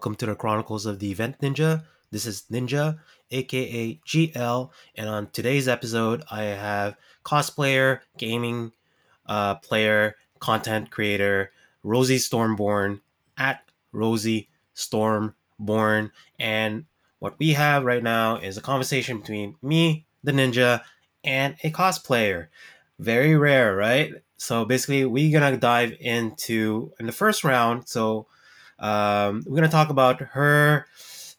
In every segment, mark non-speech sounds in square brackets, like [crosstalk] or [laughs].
welcome to the Chronicles of the Event Ninja. This is Ninja, aka GL, and on today's episode, I have cosplayer, gaming uh, player, content creator, Rosie Stormborn at Rosie Stormborn. And what we have right now is a conversation between me, the ninja, and a cosplayer. Very rare, right? So basically, we're gonna dive into in the first round. So um, we're gonna talk about her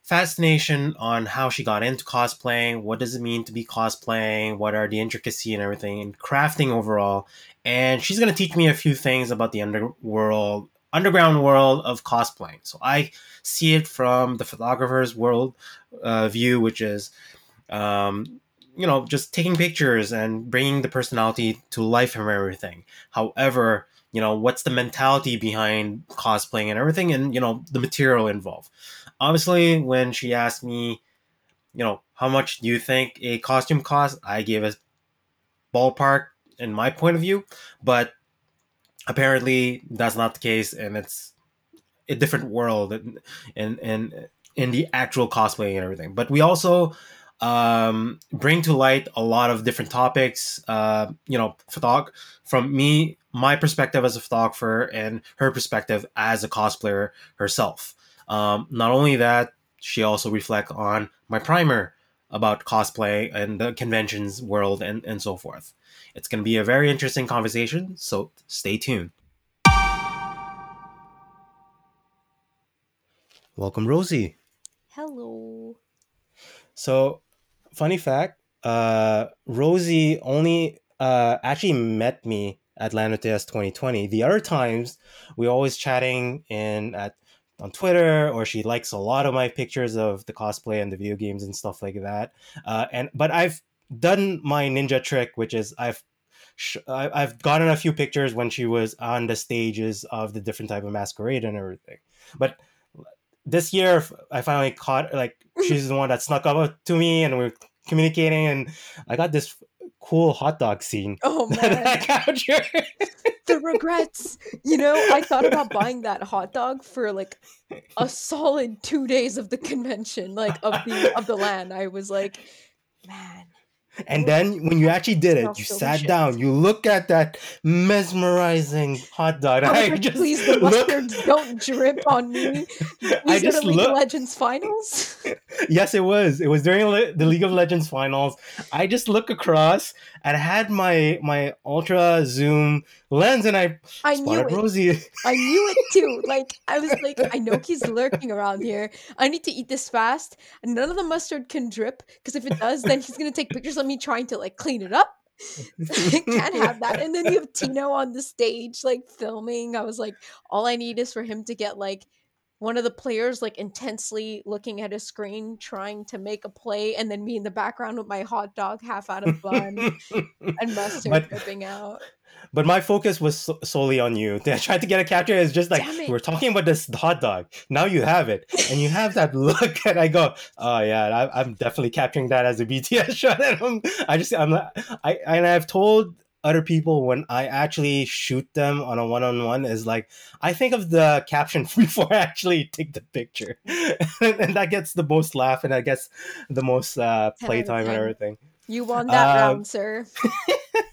fascination on how she got into cosplaying. What does it mean to be cosplaying? What are the intricacy and everything, and crafting overall. And she's gonna teach me a few things about the underworld, underground world of cosplaying. So I see it from the photographer's world uh, view, which is. Um, you know, just taking pictures and bringing the personality to life and everything. However, you know, what's the mentality behind cosplaying and everything, and you know, the material involved. Obviously, when she asked me, you know, how much do you think a costume costs, I gave a ballpark in my point of view, but apparently that's not the case, and it's a different world and and in, in the actual cosplay and everything. But we also um, bring to light a lot of different topics. Uh, you know, photog from me, my perspective as a photographer, and her perspective as a cosplayer herself. Um, not only that, she also reflect on my primer about cosplay and the conventions world and, and so forth. It's going to be a very interesting conversation, so stay tuned. Welcome, Rosie. Hello. So funny fact, uh, Rosie only uh, actually met me at LAN ETS 2020. The other times, we always chatting in at on Twitter, or she likes a lot of my pictures of the cosplay and the video games and stuff like that. Uh, and but I've done my ninja trick, which is I've I've gotten a few pictures when she was on the stages of the different type of masquerade and everything. But this year, I finally caught like she's the one that snuck up to me and we're communicating and I got this cool hot dog scene. Oh [laughs] man. The regrets. You know, I thought about buying that hot dog for like a solid two days of the convention, like of the of the land. I was like, man, and then when you actually did it, you sat down, you look at that mesmerizing hot dog. I, I just please the mustard don't drip [laughs] on me. Please I just League of Legends finals. [laughs] yes, it was. It was during the League of Legends finals. I just look across and I had my my ultra zoom lens, and I I knew it. Rosie. [laughs] I knew it too. Like I was like, I know he's lurking around here. I need to eat this fast, and none of the mustard can drip because if it does, then he's gonna take pictures of me trying to like clean it up. [laughs] can't have that. And then you have Tino on the stage, like filming. I was like, all I need is for him to get like one of the players like intensely looking at a screen trying to make a play and then me in the background with my hot dog half out of bun [laughs] and mustard but, dripping out. but my focus was so- solely on you. [laughs] I tried to get a capture it's just like we're talking about this hot dog. Now you have it. And you have that [laughs] look and i go oh yeah I, am definitely capturing that as a bts shot. And I'm, i just i'm i and i've told other people when I actually shoot them on a one on one is like I think of the caption [laughs] before I actually take the picture, [laughs] and that gets the most laugh and I guess the most uh, playtime and everything. You won that uh, round, sir.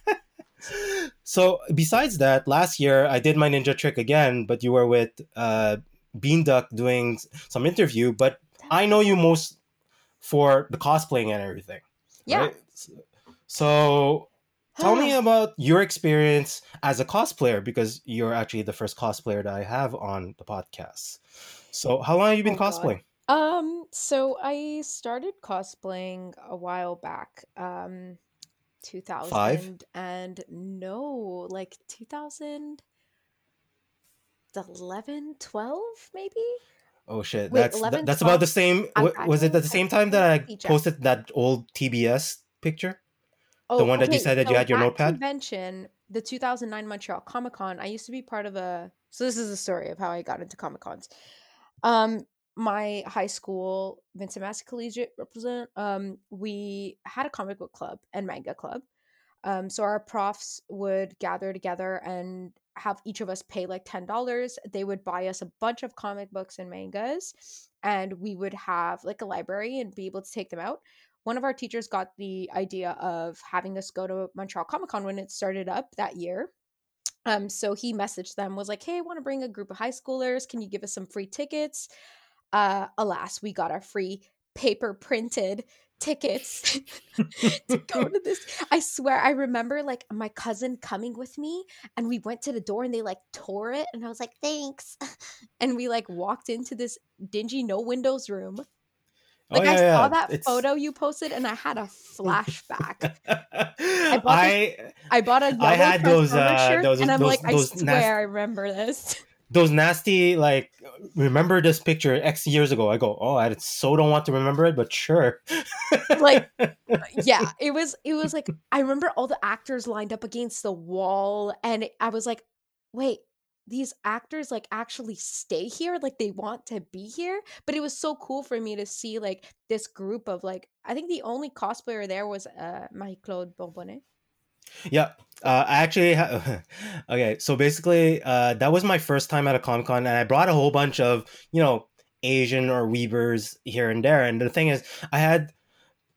[laughs] so besides that, last year I did my ninja trick again, but you were with uh, Bean Duck doing some interview. But I know you most for the cosplaying and everything. Yeah. Right? So Tell me about your experience as a cosplayer because you're actually the first cosplayer that I have on the podcast. So, how long have you been oh, cosplaying? God. Um, so I started cosplaying a while back. Um 2000 Five? and no, like 2011, 12 maybe? Oh shit. Wait, that's 11, that's 12? about the same was it at the same time that I posted that old TBS picture? Oh, the one that you said that so you had your notepad. Convention, the 2009 Montreal Comic Con. I used to be part of a. So this is the story of how I got into Comic Cons. Um, my high school, Vincent Massey Collegiate represent. Um, we had a comic book club and manga club. Um, so our profs would gather together and have each of us pay like $10 they would buy us a bunch of comic books and mangas and we would have like a library and be able to take them out one of our teachers got the idea of having us go to montreal comic con when it started up that year um, so he messaged them, was like, "Hey, I want to bring a group of high schoolers. Can you give us some free tickets?" Uh, alas, we got our free paper printed tickets [laughs] to go to this. [laughs] I swear, I remember like my cousin coming with me, and we went to the door, and they like tore it, and I was like, "Thanks," [laughs] and we like walked into this dingy, no windows room. Like oh, yeah, I saw yeah. that It's- photo you posted, and I had a flashback. [laughs] I bought I I bought a yellow had those, uh, shirt, those- and I'm those- like, I swear nas- I remember this. [laughs] those nasty like remember this picture X years ago. I go, oh, I so don't want to remember it, but sure. Like, [laughs] yeah, it was. It was like I remember all the actors lined up against the wall, and I was like, wait. These actors like actually stay here, like they want to be here. But it was so cool for me to see like this group of like I think the only cosplayer there was uh Marie Claude Bourbonnais. Yeah, uh, I actually ha- [laughs] okay. So basically, uh, that was my first time at a Comic Con, and I brought a whole bunch of you know Asian or Weavers here and there. And the thing is, I had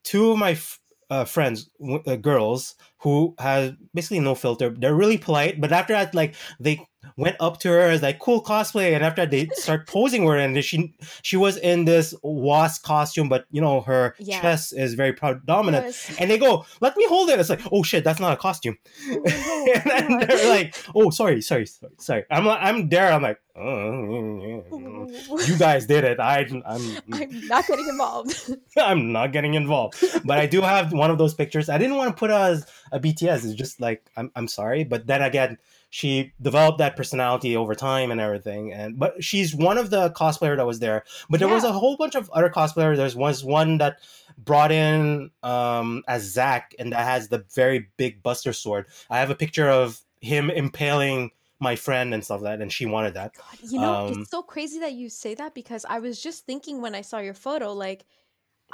two of my f- uh, friends, w- uh, girls, who had basically no filter. They're really polite, but after that, like they went up to her as like cool cosplay, and after they start posing with her, and she she was in this wasp costume, but you know her Yeah. chest is very predominant. Yes. And they go, let me hold it. It's like, oh shit, that's not a costume. Oh, [laughs] and then God. they're like, "Oh, sorry, sorry, sorry, sorry." I'm like, I'm there. I'm like, uh, oh, "You guys did it. I, I'm, [laughs] I'm not getting involved. [laughs] I'm not getting involved." But I do have one of those pictures. I didn't want to put as a BTS. It's just like, I'm, I'm sorry, but then again, she developed that personality over time and everything. And but she's one of the cosplayer that was there. But there was a whole bunch of other cosplayers. There's was one that brought in um as Zack, and that has the very big Buster sword. I have a picture of him impaling my friend and stuff like that, and she wanted that. God, you know, Um, it's so crazy that you say that because I was just thinking when I saw your photo, like,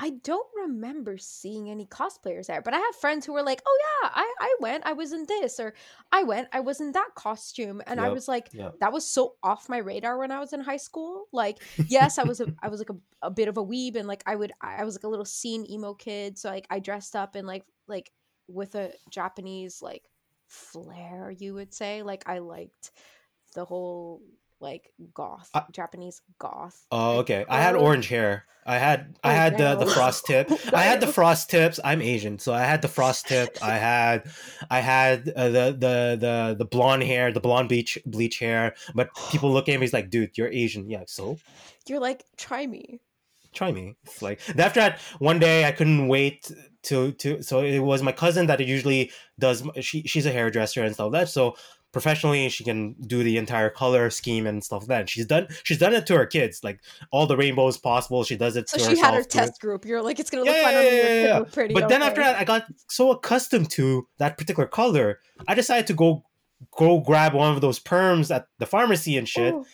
I don't remember seeing any cosplayers there, but I have friends who were like, "Oh yeah, I I went, I was in this, or I went, I was in that costume," and I was like, yep. that was so off my radar when I was in high school. Like, [laughs] yes, I was a I was like a, a bit of a weeb, and like I would I was like a little scene emo kid, so like I dressed up in like like with a Japanese like flair, you would say. Like I liked the whole like goth I- Japanese goth. Oh, okay. I had orange hair. I had I had the, the frost tip. [laughs] I had the frost tips. I'm Asian, so I had the frost tip. I had I had uh, the the the the blonde hair, the blonde bleach bleach hair. But people look at me, he's like, dude, you're Asian. Yeah, so You're like, try me. try me. It's like after that one day I couldn't wait to to so it was my cousin that usually does she she's a hairdresser and stuff like that so professionally she can do the entire color scheme and stuff like that she's done she's done it to her kids like all the rainbows possible she does it So to she had her herself, test group. You're like, it's gonna Yeah, look fun yeah, on me. yeah, yeah, yeah. pretty. but then after that i got so accustomed to that particular color i decided to go go grab one of those perms at the pharmacy and shit Ooh.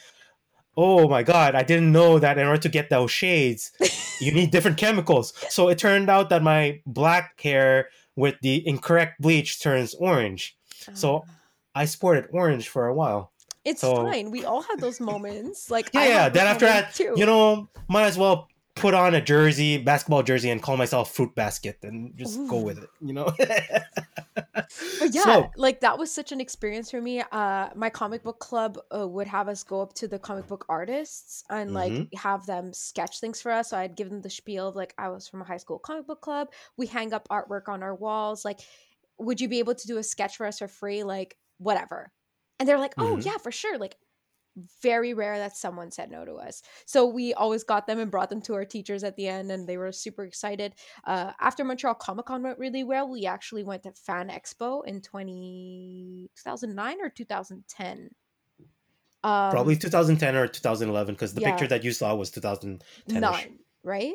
oh my god i didn't know that in order to get those shades [laughs] you need different chemicals so it turned out that my black hair with the incorrect bleach turns orange so Ah. I sported orange for a while it's so- fine. We all had those moments. Like yeah yeah then after that too. you know might as well put on a jersey basketball jersey and call myself fruit basket and just go with it you know [laughs] But yeah, So- like that was such an experience for me. Uh, my comic book club uh, would have us go up to the comic book artists and like Mm-hmm. have them sketch things for us. So I'd give them the spiel of like I was from a high school comic book club. We hang up artwork on our walls. Like, would you be able to do a sketch for us for free? Like, whatever. And they're like, oh Mhm. yeah, for sure. Like, very rare that someone said no to us. So we always got them and brought them to our teachers at the end, and they were super excited. Uh, after Montreal Comic Con went really well, we actually went to Fan Expo in 20, 2009 or 2010. Um, probably 2010 or 2011 because the yeah. picture that you saw was 2010 nine, right?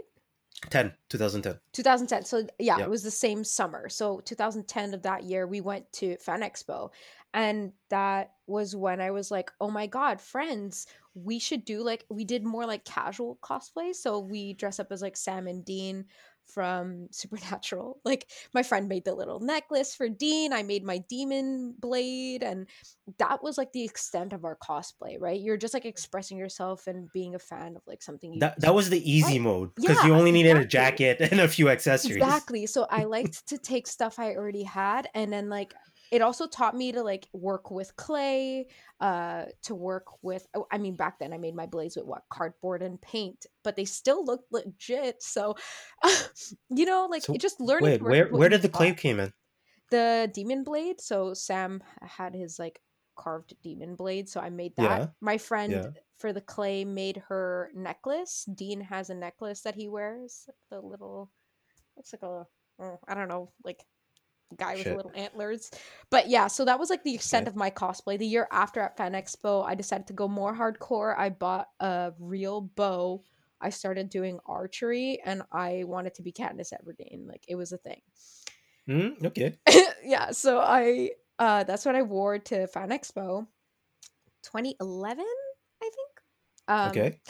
10 2010 2010. So yeah, Yep. it was the same summer. So 2010 of that year, we went to Fan Expo, and that was when I was like, oh my god, friends, we should do like we did more like casual cosplay. So we dress up as like Sam and Dean from Supernatural. [laughs] Like my friend made the little necklace for Dean. I made my demon blade and that was like the extent of our cosplay, right? You're just like mm. expressing yourself and being a fan of like something you That that was the easy Right. mode because Yeah, you only needed a jacket [laughs] and a few accessories. Exactly. So I [laughs] liked to take stuff I already had and then like it also taught me to like work with clay, uh to work with oh, I mean back then I made my blades with what cardboard and paint, but they still looked legit. So [laughs] you know like So, it just learning Wait, where where did the clay came in? The demon blade, so Sam had his like carved demon blade, so I made that. Yeah, My friend yeah. for the clay made her necklace. Dean has a necklace that he wears, the little looks like a oh, I don't know, like guy with little antlers. But yeah, so that was like the extent of my cosplay. The year after at Fan Expo, I decided to go more hardcore. I bought a real bow. I started doing archery and I wanted to be Katniss Everdeen. Like it was a thing. Mm, okay. [laughs] yeah, so I uh that's what I wore to Fan Expo 2011, I think. Um Okay.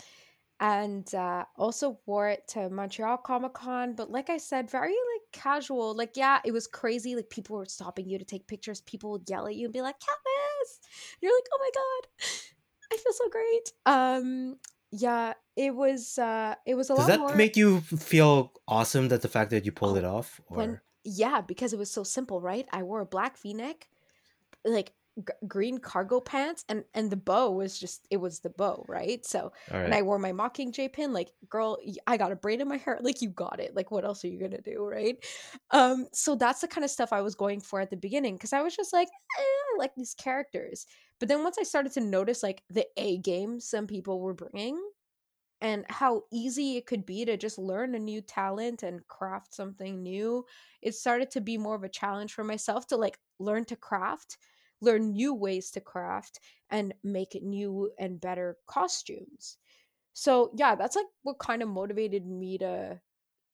and uh also wore it to Montreal Comic Con, but like I said, very like casual. Like yeah, it was crazy. Like people were stopping you to take pictures. People would yell at you and be like, "Katniss!" You're like, "Oh my god, I feel so great." Um, yeah, it was. uh It was a lot. Does lot that more. make you feel awesome that the fact that you pulled Oh, it off? when Or yeah, because it was so simple, right? I wore a black V-neck, like g- green cargo pants, and and the bow was just it was the bow, right? So all and I wore my Mockingjay pin. Like, girl, i got a braid in my hair. [laughs] Like, you got it. Like, what else are you gonna do, right? Um, so that's the kind of stuff I was going for at the beginning because I was just like, eh, I like these characters. But then once I started to notice like the A game some people were bringing and how easy it could be to just learn a new talent and craft something new, it started to be more of a challenge for myself to like learn to craft, learn new ways to craft, and make new and better costumes. So, yeah, that's like what kind of motivated me to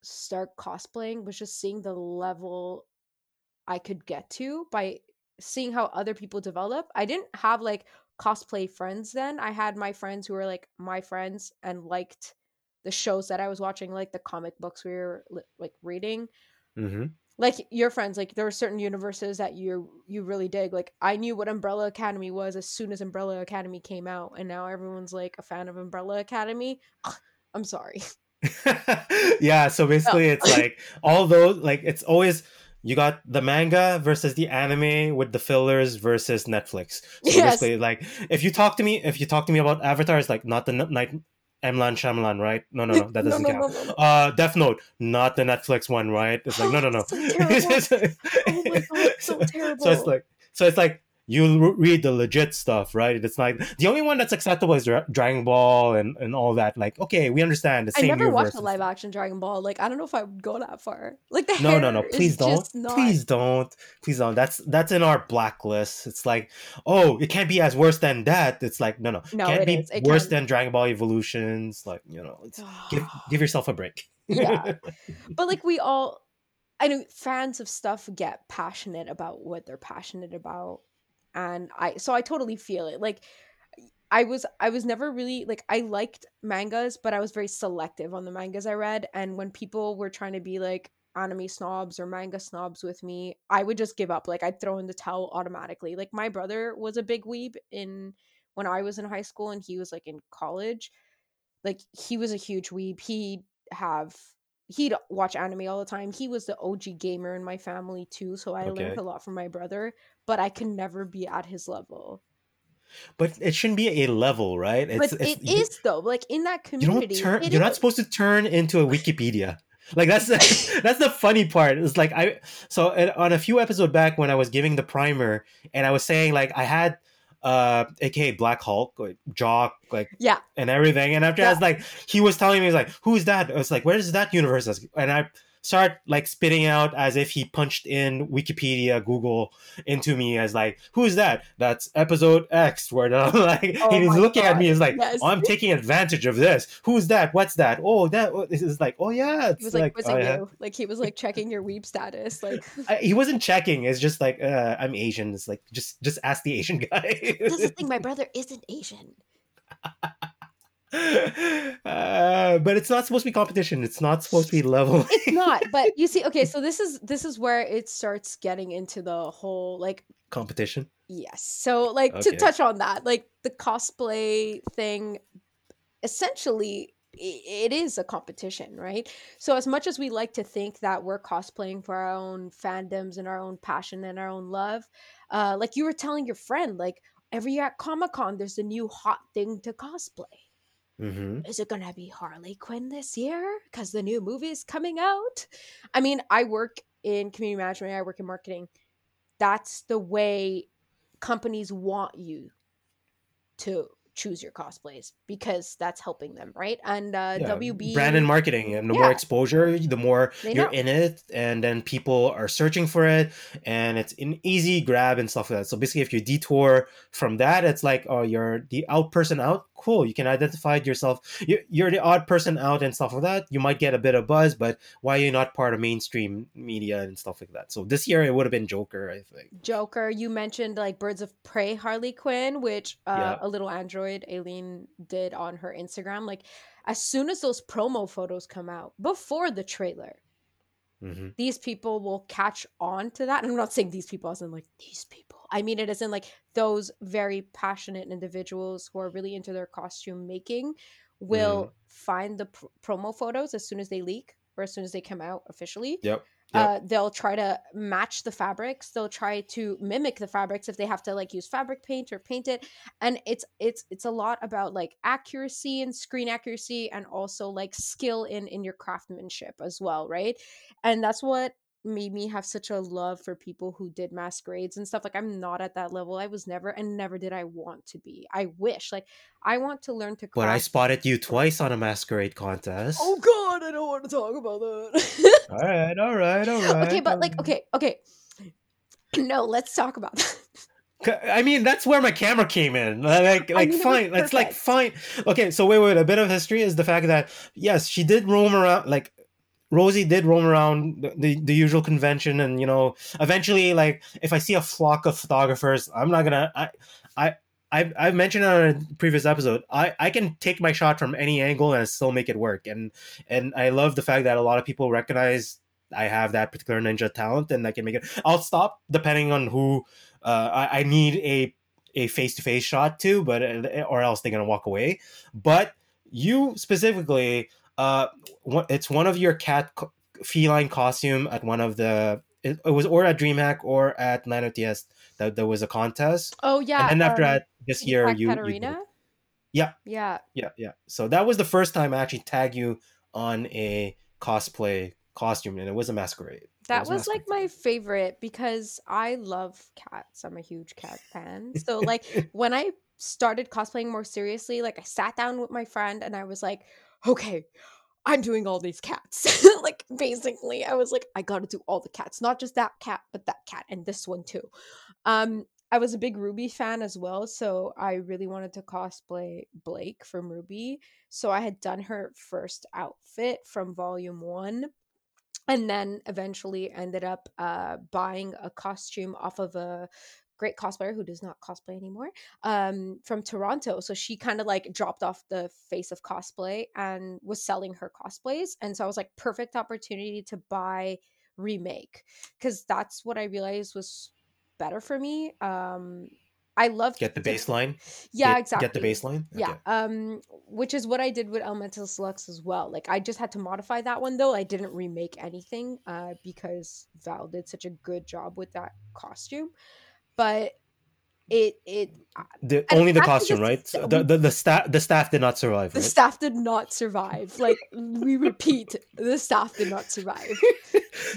start cosplaying was just seeing the level I could get to by seeing how other people develop. I didn't have like cosplay friends then. I had my friends who were like my friends and liked the shows that I was watching, like the comic books we were like reading. Mm-hmm. Like your friends, like there were certain universes that you you really dig. Like I knew what Umbrella Academy was as soon as Umbrella Academy came out, and now everyone's like a fan of Umbrella Academy. [laughs] I'm sorry. [laughs] yeah, so basically it's like all those like it's always you got the manga versus the anime with the fillers versus Netflix. So Yes. basically like if you talk to me if you talk to me about Avatar it's like not the night Emlan Shyamalan, right? No, no, no, that [laughs] doesn't no, count. no, no, no. Uh Death Note, not the Netflix one, right? It's like no, no, no. [laughs] So terrible. [laughs] Oh my god, so so it's like so it's like you read the legit stuff, right? It's like the only one that's acceptable is Dragon Ball and, and all that. Like, okay, we understand the I same never universe. watched a live action Dragon Ball. Like, I don't know if I would go that far. Like, the No, no, no! Please don't! not. Please don't! Please don't! That's that's in our blacklist. It's like, oh, it can't be as worse than that. It's like, no, no, No, can't it be. It worse can. than Dragon Ball Evolutions. Like, you know, it's [sighs] give give yourself a break. yeah, [laughs] but like we all, I know fans of stuff get passionate about what they're passionate about, and I so I totally feel it. Like, I was I was never really like I liked mangas, but I was very selective on the mangas I read. And when people were trying to be like anime snobs or manga snobs with me, I would just give up. Like I'd throw in the towel automatically. Like my brother was a big weeb in when I was in high school and he was like in college. Like he was a huge weeb. He'd have he'd watch anime all the time. He was the OG gamer in my family too, so I learned a lot from my brother, but I could never be at his level. But it shouldn't be a level, right? It's, but it's it is though like in that you don't community turn you're not supposed to turn into a wikipedia [laughs] like that's the, [laughs] that's the funny part it's like i so on a few episodes back when i was giving the primer and i was saying like i had uh aka black hulk like jock like yeah. and everything. And after i was like he was telling me he's like who's that? I was like where is that universe and i start like spitting out as if he punched in Wikipedia, Google into me as like, who's that? That's episode X. [laughs] Where the, like Oh he's my looking at me, is like, yes. oh, I'm taking advantage of this. Who's that? What's that? Oh, that oh, this is like, oh yeah, it's He was like, like, quizzing oh, yeah. you. Like he was like checking your weeb status. Like [laughs] I, he wasn't checking. It's just like, uh, I'm Asian. It's like, just just ask the Asian [laughs] guy. that's the thing. My brother isn't Asian. [laughs] uh, but it's not supposed to be competition. It's not supposed to be level. It's [laughs] not. But you see, okay, so this is this is where it starts getting into the whole like competition. Yes. So, like, to touch on that, like, the cosplay thing, essentially, it is a competition, right? So, as much as we like to think that we're cosplaying for our own fandoms and our own passion and our own love, uh, like you were telling your friend, like, every year at Comic Con, there's a new hot thing to cosplay. Hmm Is it gonna be Harley Quinn this year? Because the new movie is coming out. I mean, I work in community management. I work in marketing. That's the way companies want you to choose your cosplays because that's helping them, right? And uh, WB brand and marketing, and the more exposure, the more They you're know. in it, and then people are searching for it, and it's an easy grab and stuff like that. So basically, if you detour from that, it's like, oh, you're the out person out. Cool, you can identify yourself. You- You're the odd person out and stuff like that. You might get a bit of buzz, but why are you not part of mainstream media and stuff like that? So this year it would have been Joker, I think. Joker, you mentioned like Birds of Prey Harley Quinn, which uh, Yeah. a little android Aileen did on her Instagram. Like, as soon as those promo photos come out before the trailer, hmm these people will catch on to that. And I'm not saying these people as in like these people. I mean it as in like those very passionate individuals who are really into their costume making will find the pr- promo photos as soon as they leak or as soon as they come out officially. Yep. Yep. Uh, they'll try to match the fabrics. They'll try to mimic the fabrics if they have to like use fabric paint or paint it. And it's it's it's a lot about like accuracy and screen accuracy and also like skill in in your craftsmanship as well, right? And that's what made me have such a love for people who did masquerades and stuff. Like I'm not at that level. I was never and never did I want to be. I wish like I want to learn to But I spotted you twice on a masquerade contest. Oh god, I don't want to talk about that. all right, all right, all [laughs] right. okay, but like um okay, okay. [clears throat] No, let's talk about that. I mean, that's where my camera came in. [laughs] Like, like mean, fine. That's like fine. Okay, so wait, wait. A bit of history is the fact that yes, she did roam around. Like Rosie did roam around the, the, the usual convention, and you know, eventually, like if I see a flock of photographers, I'm not gonna. I, I. I've, I've mentioned on a previous episode, I, I can take my shot from any angle and still make it work. And and I love the fact that a lot of people recognize I have that particular ninja talent and I can make it. I'll stop depending on who uh, I, I need a a face to face shot too, but uh, or else they're gonna walk away. But you specifically, uh, it's one of your cat feline costume at one of the. It, it was or at DreamHack or at LAN ETS that there was a contest, Oh yeah. and then after um, that this year you, you Yeah. Yeah. yeah yeah so that was the first time I actually tag you on a cosplay costume, and it was a masquerade. That a was like my favorite because I love cats. I'm a huge cat fan. So like [laughs] when I started cosplaying more seriously, like I sat down with my friend and I was like, okay, I'm doing all these cats. [laughs] like basically, I was like, I gotta do all the cats, not just that cat, but that cat and this one too. Um, I was a big RWBY fan as well, so I really wanted to cosplay Blake from RWBY. So I had done her first outfit from volume one and then eventually ended up uh, buying a costume off of a great cosplayer who does not cosplay anymore um, from Toronto. So she kind of like dropped off the face of cosplay and was selling her cosplays. And so I was like, perfect opportunity to buy remake because that's what I realized was better for me. Um, I love get the baseline. Yeah, Get- exactly Get the baseline. yeah um which is what i did with elemental Lux as well like i just had to modify that one though i didn't remake anything uh because val did such a good job with that costume but it it The, only the costume, right? the- The, the the staff the staff did not survive, the right? staff did not survive like we repeat the staff did not survive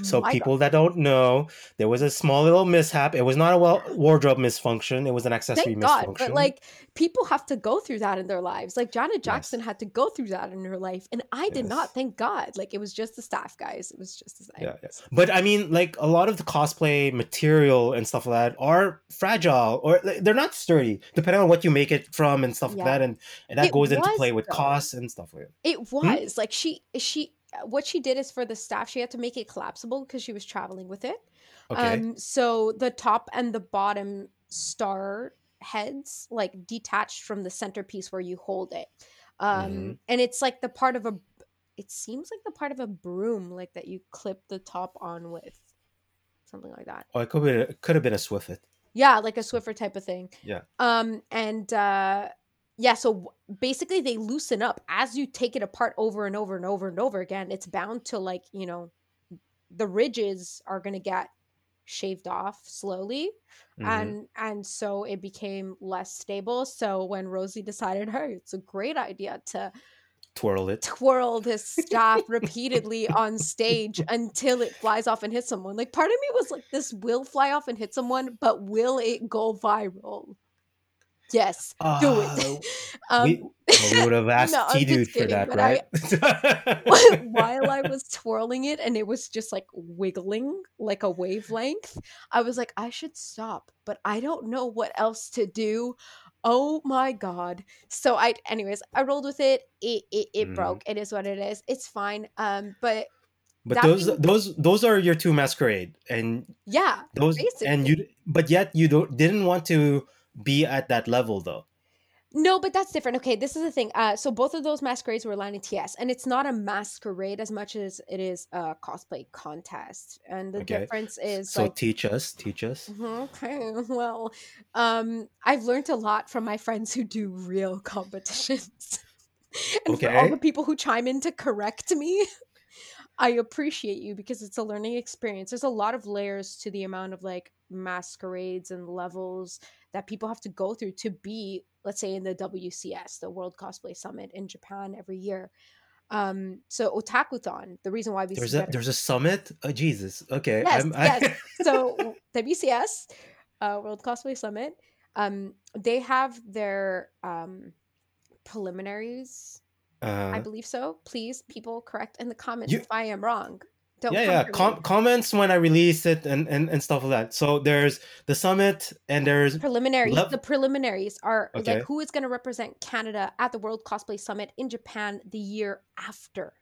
so My God. people that don't know, there was a small little mishap. It was not a well wardrobe misfunction. It was an accessory thank god misfunction. but like people have to go through that in their lives. Like Janet Yes. Jackson had to go through that in her life, and I did Yes. not. Thank God. Like it was just the staff, guys. It was just the staff. Yeah, yeah. But I mean, like a lot of the cosplay material and stuff like that are fragile, or like, they're not sturdy, depending on what you make it from and stuff Yeah. like that, and and that It goes into play with though. costs and stuff like that. It was like she she what she did is for the staff she had to make it collapsible because she was traveling with it. Okay. Um so the top and the bottom star heads like detached from the centerpiece where you hold it. Um Mhm. and it's like the part of a it seems like the part of a broom like that you clip the top on with something like that. oh, it could be. It could have been a Swift. Yeah, like a Swiffer type of thing. Yeah. Um, and uh, yeah, so basically they loosen up as you take it apart over and over and over and over again. It's bound to like you know, the ridges are gonna get shaved off slowly, Mhm. and and so it became less stable. So when Rosie decided, [laughs] hey, it's a great idea to Twirl it. twirl this staff [laughs] repeatedly on stage until it flies off and hits someone. Like part of me was like, this will fly off and hit someone, but will it go viral? Yes, do it. Uh, [laughs] um, we, well, we would have [laughs] asked No, T Dude for that, but I- right? [laughs] while I was twirling it and it was just like wiggling like a wavelength, I was like, I should stop, but I don't know what else to do. Oh my god! So I, anyways, I rolled with it. It it, it Mhm. broke. It is what it is. It's fine. Um, but But those those those are your two masquerade, and yeah, those and you but yet you don't didn't want to be at that level though. No, but that's different. Okay, this is the thing. Uh, so both of those masquerades were LAN ETS, and it's not a masquerade as much as it is a cosplay contest. And the Okay. difference is So like, teach us, teach us. Mhm, okay, [laughs] well, um, I've learned a lot from my friends who do real [laughs] competitions, [laughs] and for all the people who chime in to correct me. I appreciate you because it's a learning experience. There's a lot of layers to the amount of like masquerades and levels that people have to go through to be, let's say, in the WCS, the World Cosplay Summit in Japan every year. Um, so Otakuthon, the reason why we There's see a that- there's a summit. Oh Jesus. Okay. Yes, I'm, yes. [laughs] so WCS, uh, World Cosplay Summit, um, they have their um, preliminaries. I uh, believe so. Please, people, correct in the comments You- if I am wrong. Don't yeah, yeah. Com- comments when I release it and, and and stuff like that. So there's the summit and there's preliminaries. Lev- the preliminaries are Okay. like who is going to represent Canada at the World Cosplay Summit in Japan the year after.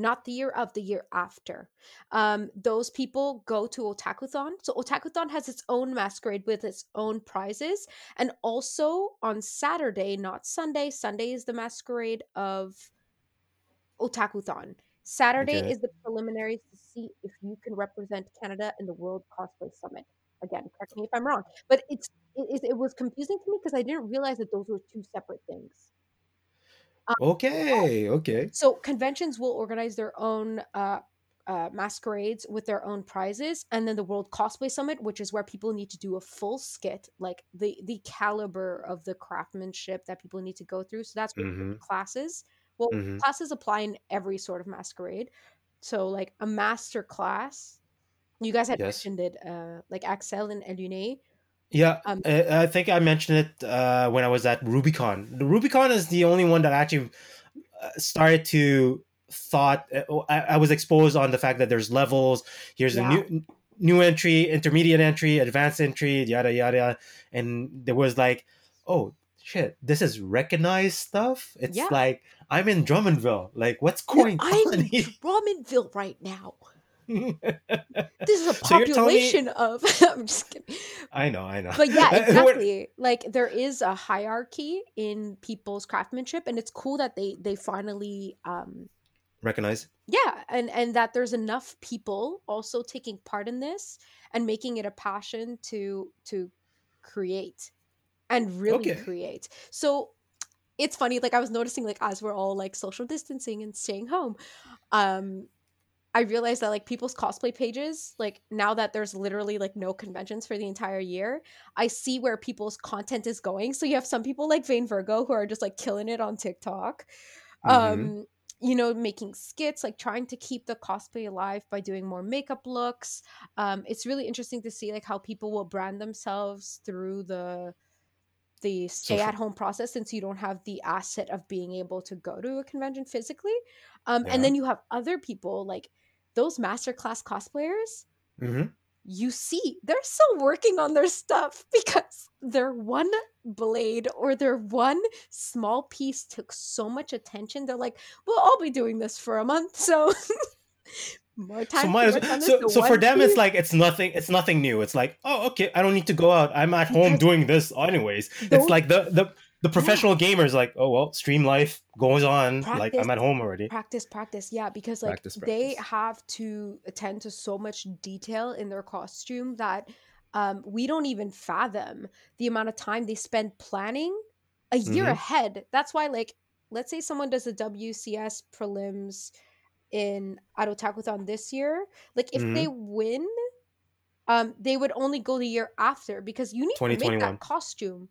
Not the year of, the year after. Um, those people go to Otakuthon. So Otakuthon has its own masquerade with its own prizes. And also on Saturday, not Sunday, Sunday is the masquerade of Otakuthon. Saturday Okay. is the preliminaries to see if you can represent Canada in the World Cosplay Summit. Again, correct me if I'm wrong, but it's it, it, it was confusing to me because I didn't realize that those were two separate things. okay, okay. So conventions will organize their own uh, uh, masquerades with their own prizes, and then the World Cosplay Summit, which is where people need to do a full skit, like the the caliber of the craftsmanship that people need to go through. So that's Mhm. classes. Well, Mhm. classes apply in every sort of masquerade. So like a master class, you guys had Yes. mentioned it, uh, like Axel and Elune. Yeah, Um, I, I think I mentioned it uh, when I was at Rubicon. The Rubicon is the only one that actually uh, started to thought. uh, I, I was exposed on the fact that there's levels. Here's Yeah. a new new entry, intermediate entry, advanced entry, yada yada, and there was like, oh shit, this is recognized stuff. It's Yeah. like I'm in Drummondville. Like, what's Yeah, going I'm on in? [laughs] Drummondville right now. [laughs] This is a So me- population of. [laughs] I'm just kidding. I know, I know. But yeah, exactly. like there is a hierarchy in people's craftsmanship, and it's cool that they they finally um Recognize. yeah and and that there's enough people also taking part in this and making it a passion to to create and really Okay. create so it's funny like i was noticing like as we're all like social distancing and staying home um i realized that like people's cosplay pages like now that there's literally like no conventions for the entire year i see where people's content is going so you have some people like vane virgo who are just like killing it on tiktok Mhm. um you know making skits like trying to keep the cosplay alive by doing more makeup looks um it's really interesting to see like how people will brand themselves through the the stay at home process since you don't have the asset of being able to go to a convention physically. Um, and then you have other people like those masterclass cosplayers. hmm You see, they're still working on their stuff [laughs] because their one blade or their one small piece took so much attention. They're like, well, I'll be doing this for a month. [laughs] So more So time might to as work so so for one them it's like it's nothing it's nothing new. It's like oh okay I don't need to go out. I'm at home doing this anyways. It's like the the the yeah, professional gamers like oh well stream life goes on. Like I'm at home already. practice practice. Yeah because like Practice they have to attend to so much detail in their costume that um, we don't even fathom the amount of time they spend planning a year hmm ahead. That's why like let's say someone does a wcs prelims in Adotakuthon this year like if hmm they win um they would only go the year after because you need to make that costume.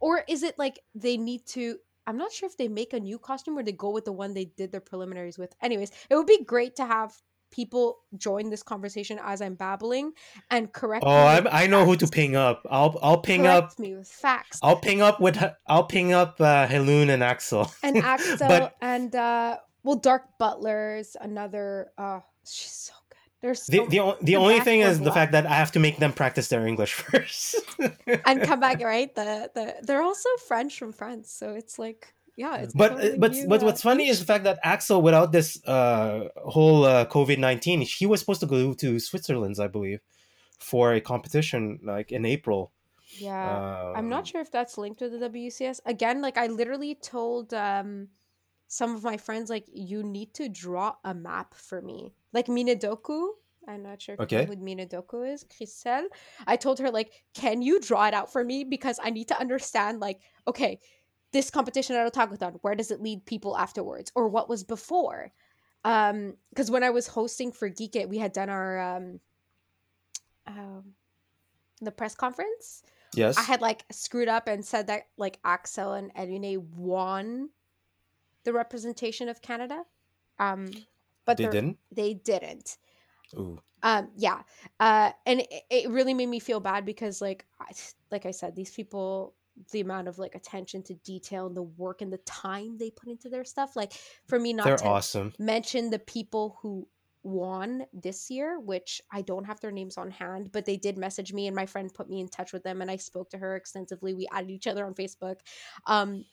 Or is it like they need to i'm not sure if they make a new costume or they go with the one they did their preliminaries with. Anyways it would be great to have people join this conversation as i'm babbling and correct Oh, me I I know who to ping up. I'll I'll ping up me with facts. I'll ping up with I'll ping up uh, Helun and Axel. and axel [laughs] but and uh well dark butler's another uh she's so good there's the so the o- the the only thing is the love fact that I have to make them practice their English [laughs] first. and come back right the the they're also french from france so it's like yeah it's but totally but new but uh, what's funny is the fact that Axel, without this uh, whole uh, COVID nineteen, he was supposed to go to Switzerland, I believe, for a competition like in April. Yeah, I'm not Um, sure if that's linked to the WCS. Again, like I literally told um some of my friends like you need to draw a map for me. Like Minadoku, I'm not sure okay, who Minadoku is, Chriselle. I told her like, "Can you draw it out for me because I need to understand like, okay, this competition at Otakuthon, where does it lead people afterwards or what was before?" Um because when I was hosting for Geek It, we had done our um um the press conference Yes. I had like screwed up and said that like Axel and Edwine won the representation of Canada. Um, but they didn't. they didn't. Ooh, Um, yeah. Uh, and it, it really made me feel bad because like I, like I said, these people, the amount of like attention to detail and the work and the time they put into their stuff, like for me not they're to awesome. mention the people who won this year, which I don't have their names on hand, but they did message me and my friend put me in touch with them and I spoke to her extensively. We added each other on Facebook. Um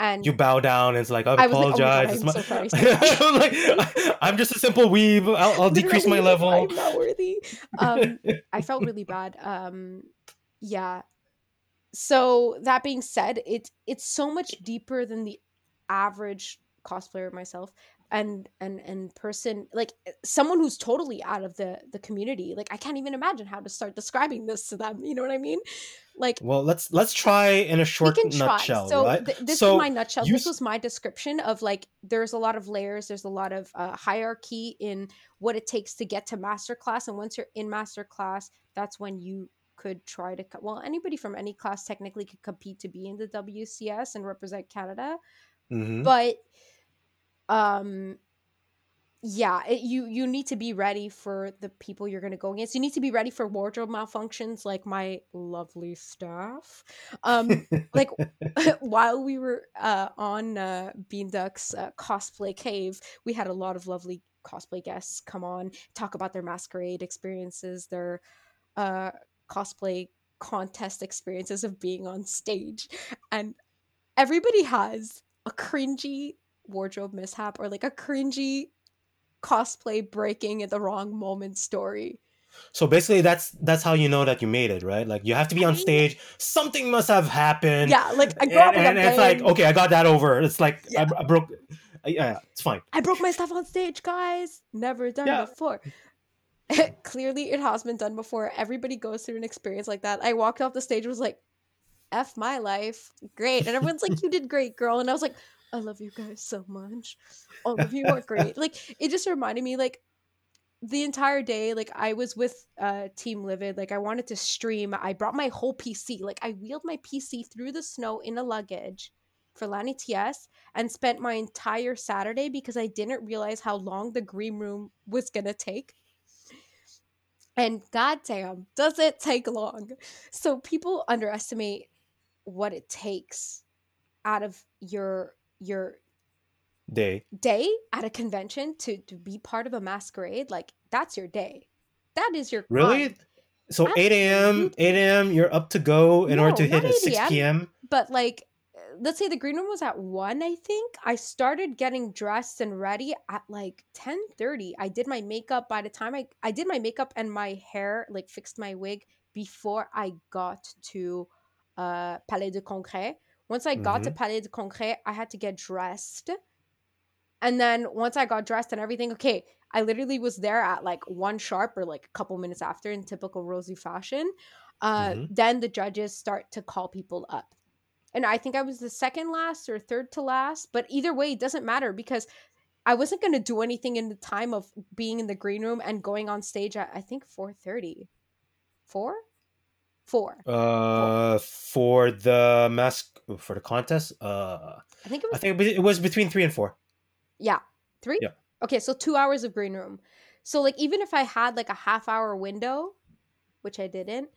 and You bow down and it's like I I was like, oh my god, apologize. I'm my... so sorry. [laughs] I'm like [laughs] I'm just a simple weeb. I'll, I'll [laughs] decrease my level. I'm not worthy. Um I felt really bad. Um yeah. So that being said, it it's so much deeper than the average cosplayer myself and and and person like someone who's totally out of the the community like i can't even imagine how to start describing this to them you know what i mean like well, let's let's try in a short nutshell, so right? th- this is So my nutshell you this was my description of like there's a lot of layers there's a lot of uh, hierarchy in what it takes to get to master class and once you're in master class that's when you could try to co- well anybody from any class technically could compete to be in the wcs and represent canada Mhm. but um yeah it, you you need to be ready for the people you're going to go against. You need to be ready for wardrobe malfunctions like my lovely staff. Um like [laughs] [laughs] while we were uh on uh bean ducks uh, cosplay cave we had a lot of lovely cosplay guests come on talk about their masquerade experiences their uh cosplay contest experiences of being on stage. And everybody has a cringy wardrobe mishap or like a cringy cosplay breaking at the wrong moment story. So basically, that's that's how you know that you made it, right? Like you have to be on stage. Something must have happened, yeah, like I and, grew up in and it's like, okay, I got that over. It's like I, Yeah, I broke. Yeah, it's fine. I broke my stuff on stage, guys. Never done Yeah, before. [laughs] Clearly, it has been done before. Everybody goes through an experience like that. I walked off the stage, was like, "F my life, great," and everyone's like, "You did great, girl," and I was like, "I love you guys so much. All of you are great." Like it just reminded me, like the entire day like i was with uh team livid like i wanted to stream i brought my whole pc like i wheeled my pc through the snow in a luggage for LAN ETS and spent my entire saturday because i didn't realize how long the green room was gonna take and goddamn does it take long so people underestimate what it takes out of your your Day. day at a convention to to be part of a masquerade like that's your day that is your Really? grind. So 8 a.m. 8 a.m. You're up to go in order to hit at 6 p.m. but like let's say the green room was at 1 i think i started getting dressed and ready at like 10.30 i did my makeup by the time i i did my makeup and my hair like fixed my wig before i got to uh palais de congrès once i got to palais de congrès, i had to get dressed and then once i got dressed and everything okay i literally was there at like one sharp or like a couple minutes after in typical rosie fashion uh Mhm. then the judges start to call people up and I think I was the second last or third to last. But either way, it doesn't matter because I wasn't going to do anything in the time of being in the green room and going on stage at I think four thirty. Four, four. Uh, for the mask for the contest, uh, I think it was. I think it was- between three and four. yeah three. Yeah. Okay, so two hours of green room. So like even if I had like a half hour window, which I didn't,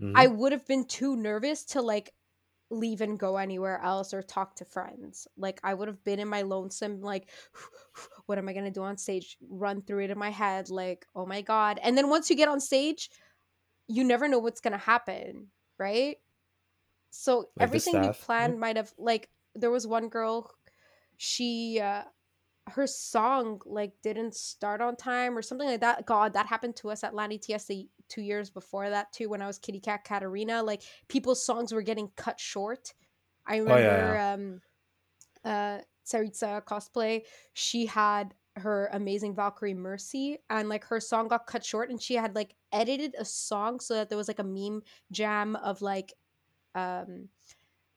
Mhm. I would have been too nervous to like leave and go anywhere else or talk to friends. Like I would have been in my lonesome like [sighs] what am I going to do on stage? Run through it in my head like, "Oh my god." And then once you get on stage, you never know what's going to happen, right? So the everything yeah. planned might have like there was one girl she uh her song like didn't start on time or something like that. God, that happened to us at LAN ETS the two years before that too when I was Kitty Cat Katarina. Like people's songs were getting cut short. I Oh, yeah, remember um uh Saritsa cosplay, she had her amazing Valkyrie Mercy and like her song got cut short and she had like edited a song so that there was like a meme jam of like um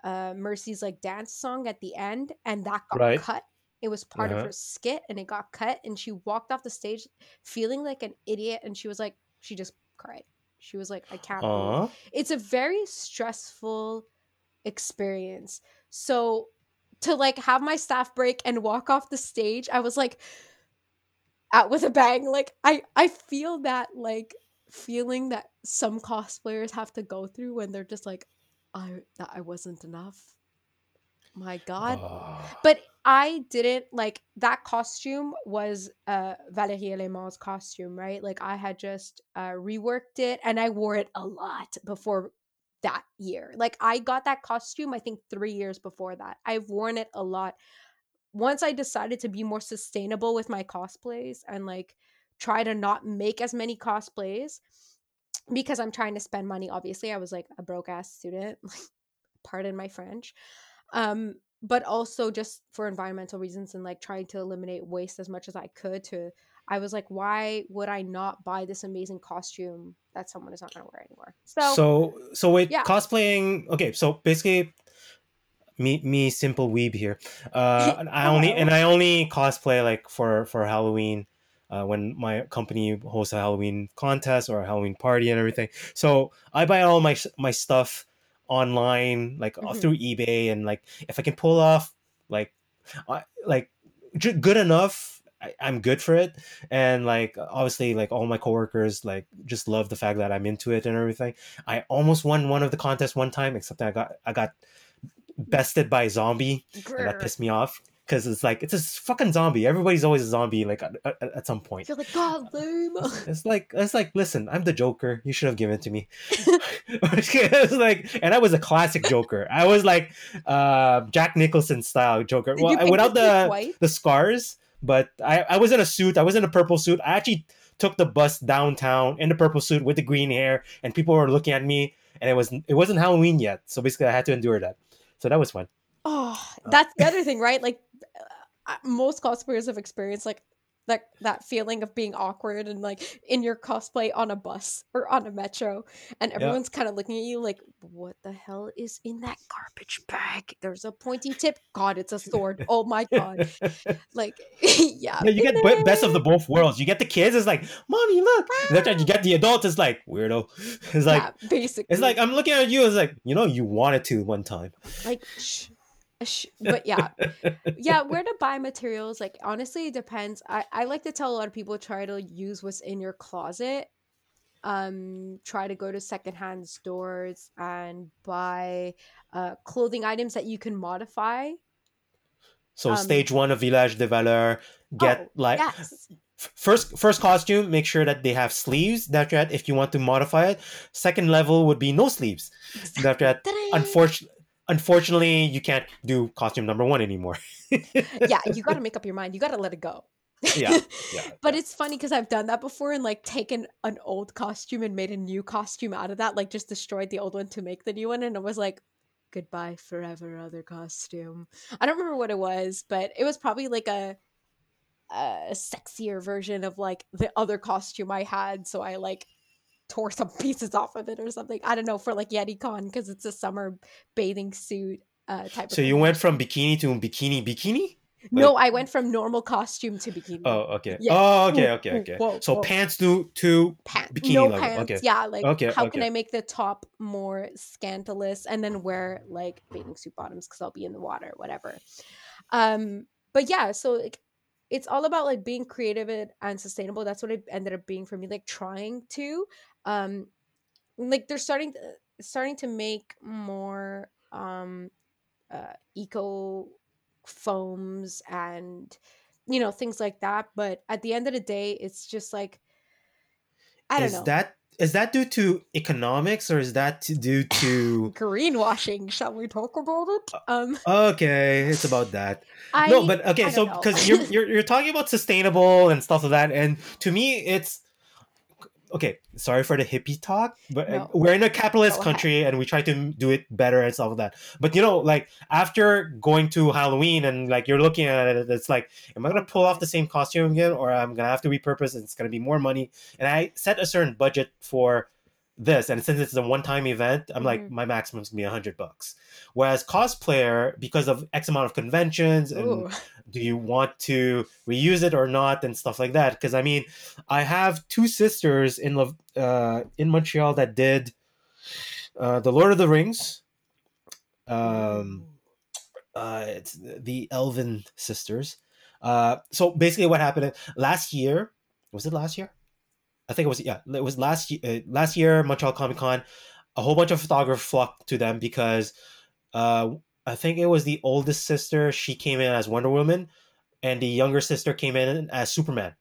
uh Mercy's like dance song at the end and that got Right. cut. It was part of Uh-huh. her skit and it got cut and she walked off the stage feeling like an idiot and she was like she just cried. She was like I can't it's a very stressful experience. So to like have my staff break and walk off the stage, I was like out with a bang. Like I I feel that like feeling that some cosplayers have to go through when they're just like I that I wasn't enough. My god. But I didn't like that costume was uh Valérie Element's costume, right? Like I had just uh reworked it and I wore it a lot before that year. Like I got that costume I think 3 years before that. I've worn it a lot. Once I decided to be more sustainable with my cosplays and like try to not make as many cosplays because I'm trying to spend money obviously. I was like a broke ass student. [laughs] Pardon my French um but also just for environmental reasons and like trying to eliminate waste as much as i could to i was like why would i not buy this amazing costume that someone is not going to wear anymore so, So so wait, yeah. cosplaying. Okay, so basically, me me simple weeb here. Uh, [laughs] and I only and I only cosplay like for for Halloween. Uh, when my company hosts a Halloween contest or a Halloween party and everything, so I buy all my my stuff online, like uh, Mhm. through eBay, and like if I can pull off like, I, like j- good enough, I, I'm good for it. And like obviously, like all my coworkers like just love the fact that I'm into it and everything. I almost won one of the contests one time, except I got I got bested by a zombie, and that pissed me off because it's like it's a fucking zombie. Everybody's always a zombie, like at, at, some point. you're like god lame It's like it's like listen, I'm the Joker. You should have given it to me. [laughs] [laughs] it's like, and I was a classic Joker. I was like uh, Jack Nicholson style Joker. Did well, without the white? the scars, but I I was in a suit. I was in a purple suit. I actually took the bus downtown in the purple suit with the green hair, and people were looking at me. And it was it wasn't Halloween yet, so basically I had to endure that. So that was fun. oh Uh, that's the [laughs] other thing right like uh, most cosplayers have experienced like like that feeling of being awkward and like in your cosplay on a bus or on a metro and everyone's kind of looking at you like what the hell is in that garbage bag there's a pointy tip god it's a sword [laughs] oh my god like [laughs] yeah Yeah, you get be- best of the both worlds. You get the kids, it's like, mommy, look. And you get the adults, it's like, weirdo. [laughs] It's like, yeah, basically it's like I'm looking at you. It's like, you know, you wanted to one time. like shh. [laughs] but yeah yeah where to buy materials like honestly it depends I, I like to tell a lot of people try to use what's in your closet um try to go to secondhand stores and buy uh clothing items that you can modify So Um, stage one of Village de Valeur, get Oh, like yes first first costume. Make sure that they have sleeves. That that if you want to modify it. Second level would be no sleeves. That that unfortunately. Unfortunately, you can't do costume number one anymore. yeah you got to [laughs] make up your mind. You got to let it go. Yeah, [laughs] yeah, but it's funny because i've done that before and like taken an old costume and made a new costume out of that like just destroyed the old one to make the new one and it was like goodbye forever other costume. I don't remember what it was but it was probably like a a sexier version of like the other costume i had so i like tore some [laughs] pieces off of it or something i don't know for like YetiCon because it's a summer bathing suit uh type So you thing. went from bikini to bikini bikini? no i went from normal costume to bikini Oh, okay. Yeah. Oh, okay, okay, okay. whoa, so whoa. pants to to pants, Bikini no level, pants. okay. Yeah, like Okay, how can. I make the top more scandalous and then wear like bathing suit bottoms because I'll be in the water, whatever. Um, but yeah, so like it's all about like being creative and sustainable. That's what it ended up being for me. Like trying to, um, like they're starting to starting to make more um uh eco foams and you know things like that but at the end of the day it's just like i don't is know. that is that due to economics or is that due to [laughs] greenwashing shall we talk about it? Um okay it's about that. I, no but okay so because you're, you're you're talking about sustainable and stuff like that and to me it's okay sorry for the hippie talk but uh, No. we're in a capitalist country and we try to do it better and stuff like that. But you know like after going to halloween and like you're looking at it it's like am i gonna pull off the same costume again or i'm gonna have to repurpose and it's gonna be more money? And i set a certain budget for this and since it's a one-time event i'm like Mhm. my maximum is gonna be 100 bucks. Whereas cosplayer because of x amount of conventions and Ooh. do you want to reuse it or not and stuff like that because i mean i have two sisters in uh, in montreal that did uh, the lord of the rings. Um uh it's the elven sisters. Uh so basically what happened last year was it last year i think it was yeah it was last year uh, last year montreal comic con a whole bunch of photographers flocked to them because uh i think it was the oldest sister she came in as wonder woman and the younger sister came in as superman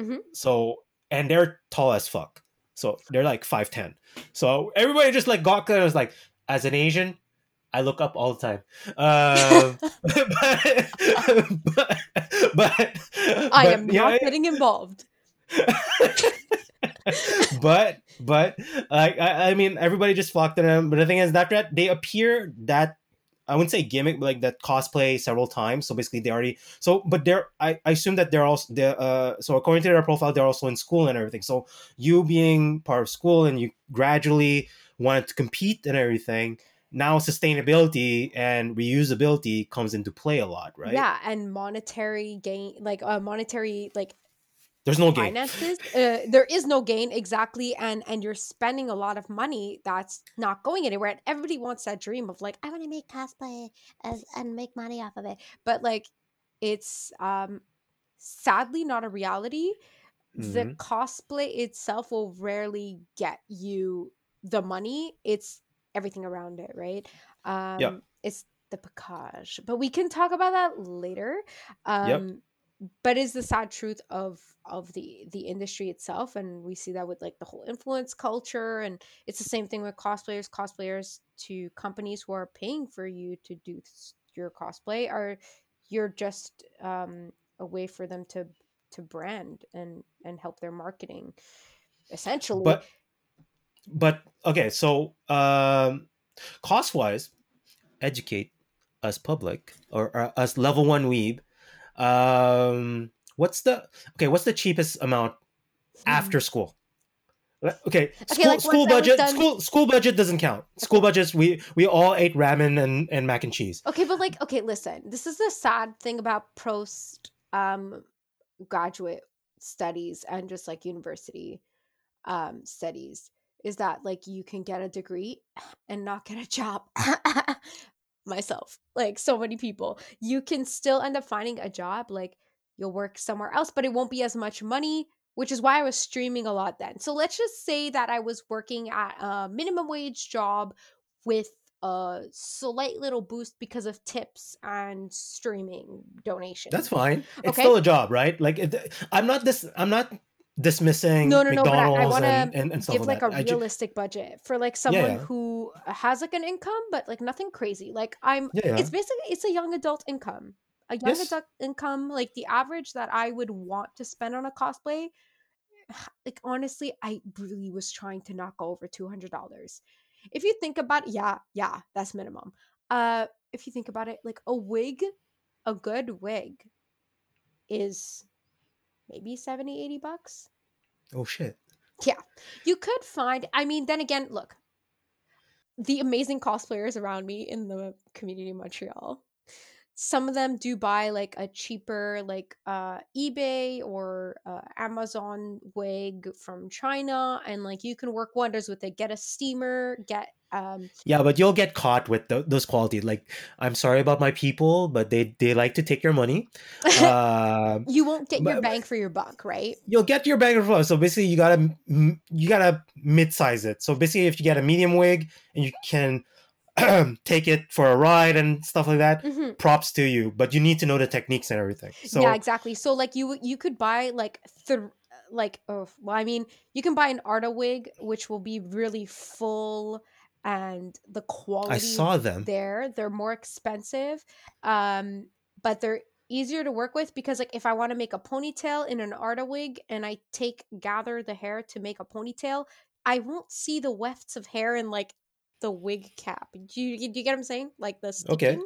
Mhm. so and they're tall as fuck so they're like 5'10 so everybody just like got there was like as an asian I look up all the time. Um, [laughs] [laughs] but, [laughs] but, but, i am yeah, not getting involved [laughs] but but like I, I mean everybody just flocked to them. But the thing is that that they appear that i wouldn't say gimmick but like that cosplay several times. So basically they already so but they're i, I assume that they're also they're, uh so according to their profile they're also in school and everything. So you being part of school and you gradually wanted to compete and everything now sustainability and reusability comes into play a lot right? Yeah and monetary gain like uh monetary like there's no gain. Finances uh, there is no gain exactly and and you're spending a lot of money that's not going anywhere and everybody wants that dream of like i want to make cosplay as, and make money off of it but like it's um sadly not a reality. The Mhm. cosplay itself will rarely get you the money it's everything around it right? Um it's the package but we can talk about that later. Um Yep. But is the sad truth of of the the industry itself and we see that with like the whole influence culture and it's the same thing with cosplayers. Cosplayers to companies who are paying for you to do your cosplay are you're just um a way for them to to brand and and help their marketing essentially. But but okay so um cost wise educate us public or, or us level one weeb um what's the okay what's the cheapest amount after school Le- okay school, like, school once I was budget done- school school budget doesn't count school budgets we we all ate ramen and, and mac and cheese Okay, but like, okay, listen. This is the sad thing about post um graduate studies and just like university um studies is that like you can get a degree and not get a job. [laughs] Myself, like so many people, you can still end up finding a job. Like you'll work somewhere else, but it won't be as much money which is why I was streaming a lot then. So let's just say that I was working at a minimum wage job with a slight little boost because of tips and streaming donations. That's fine. It's Okay. still a job, right? Like it, I'm not this. I'm not dismissing No, no, no. But I, McDonald's I want and, to and, give like like a. I ju- realistic budget for like someone yeah. who has like an income, but like nothing crazy. Like I'm, yeah, yeah. it's basically it's a young adult income, a young Yes. adult income. Like the average that I would want to spend on a cosplay. [sighs] Like honestly, I really was trying to not go over two hundred dollars. If you think about, it, yeah, yeah, that's minimum. Uh, if you think about it, like a wig, a good wig, is maybe 70, 80 bucks. oh shit. Yeah, you could find. I mean, then again, look, the amazing cosplayers around me in the community in Montreal. Some of them do buy like a cheaper, like uh, eBay or uh, Amazon wig from China, and like you can work wonders with it. Get a steamer, get um, Yeah, but you'll get caught with tho- those qualities. Like, I'm sorry about my people, but they they like to take your money. [laughs] Um you won't get your but- bang for your buck, right? you'll get your bag of buck. So basically, you gotta you gotta mid size it. So basically, if you get a medium wig and you can [clears throat] take it for a ride and stuff like that, hmm props to you. But you need to know the techniques and everything. So yeah, exactly. So like you you could buy like th- like oh well, I mean you can buy an Arda wig which will be really full and the quality I saw them. there they're more expensive um but they're easier to work with because like if I want to make a ponytail in an Arda wig and I take gather the hair to make a ponytail I won't see the wefts of hair in like the wig cap. Do you, do you get what I'm saying? Like the Okay.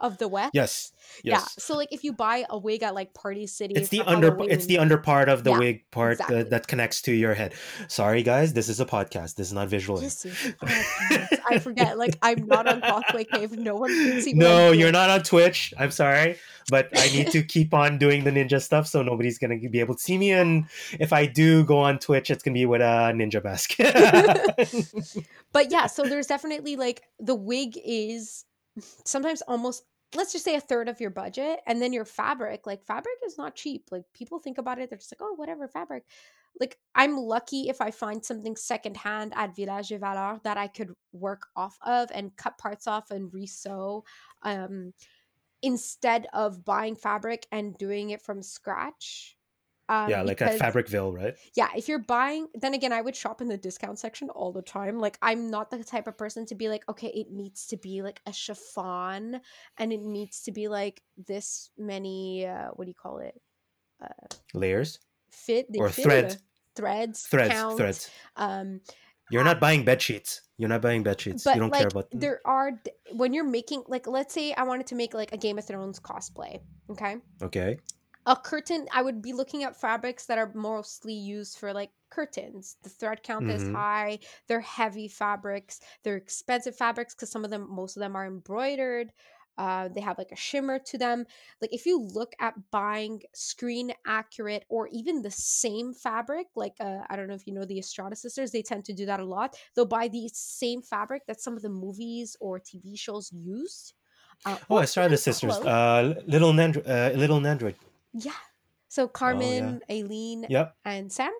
Of the weft. Yes, Yeah. So like if you buy a wig at like Party City, It's the under it's the under part of the Yeah, wig part uh, exactly. that, that connects to your head. Sorry guys, this is a podcast. This is not visual. aid. This is. I forget. Like I'm not on Cosplay Cave. No one can see. No, you're not on Twitch. I'm sorry, but I need to [laughs] keep on doing the ninja stuff, so nobody's gonna be able to see me. And if I do go on Twitch, it's gonna be with a ninja mask. [laughs] [laughs] But yeah, so there's definitely like the wig is sometimes almost let's just say a third of your budget, and then your fabric. Like fabric is not cheap. Like people think about it, they're just like, oh, whatever fabric. Like I'm lucky if I find something secondhand at Village de Valeur that I could work off of and cut parts off and resew. Um, instead of buying fabric and doing it from scratch. Um, yeah, like at Fabricville, right? yeah, if you're buying, then again, I would shop in the discount section all the time. Like, I'm not the type of person to be like, okay, it needs to be like a chiffon and it needs to be like this many, uh, what do you call it? Layers, Fit Or fit, threads. Threads. threads, count, threads. Um, You're not buying bed sheets. You're not buying bed sheets. but you don't like, care about them. there are, when you're making, like, let's say I wanted to make like a Game of Thrones cosplay, okay? Okay. A curtain i would be looking at fabrics that are mostly used for like curtains the thread count is Mhm. high they're heavy fabrics they're expensive fabrics because some of them most of them are embroidered uh, they have like a shimmer to them like if you look at buying screen accurate or even the same fabric like uh, i don't know if you know the estrada sisters they tend to do that a lot they'll buy the same fabric that some of the movies or tv shows used uh, Oh, or I started the even sisters. Uh, little Nandroid. Uh, little Nandroid. Yeah. So Carmen, Aileen, Yep. and Sam,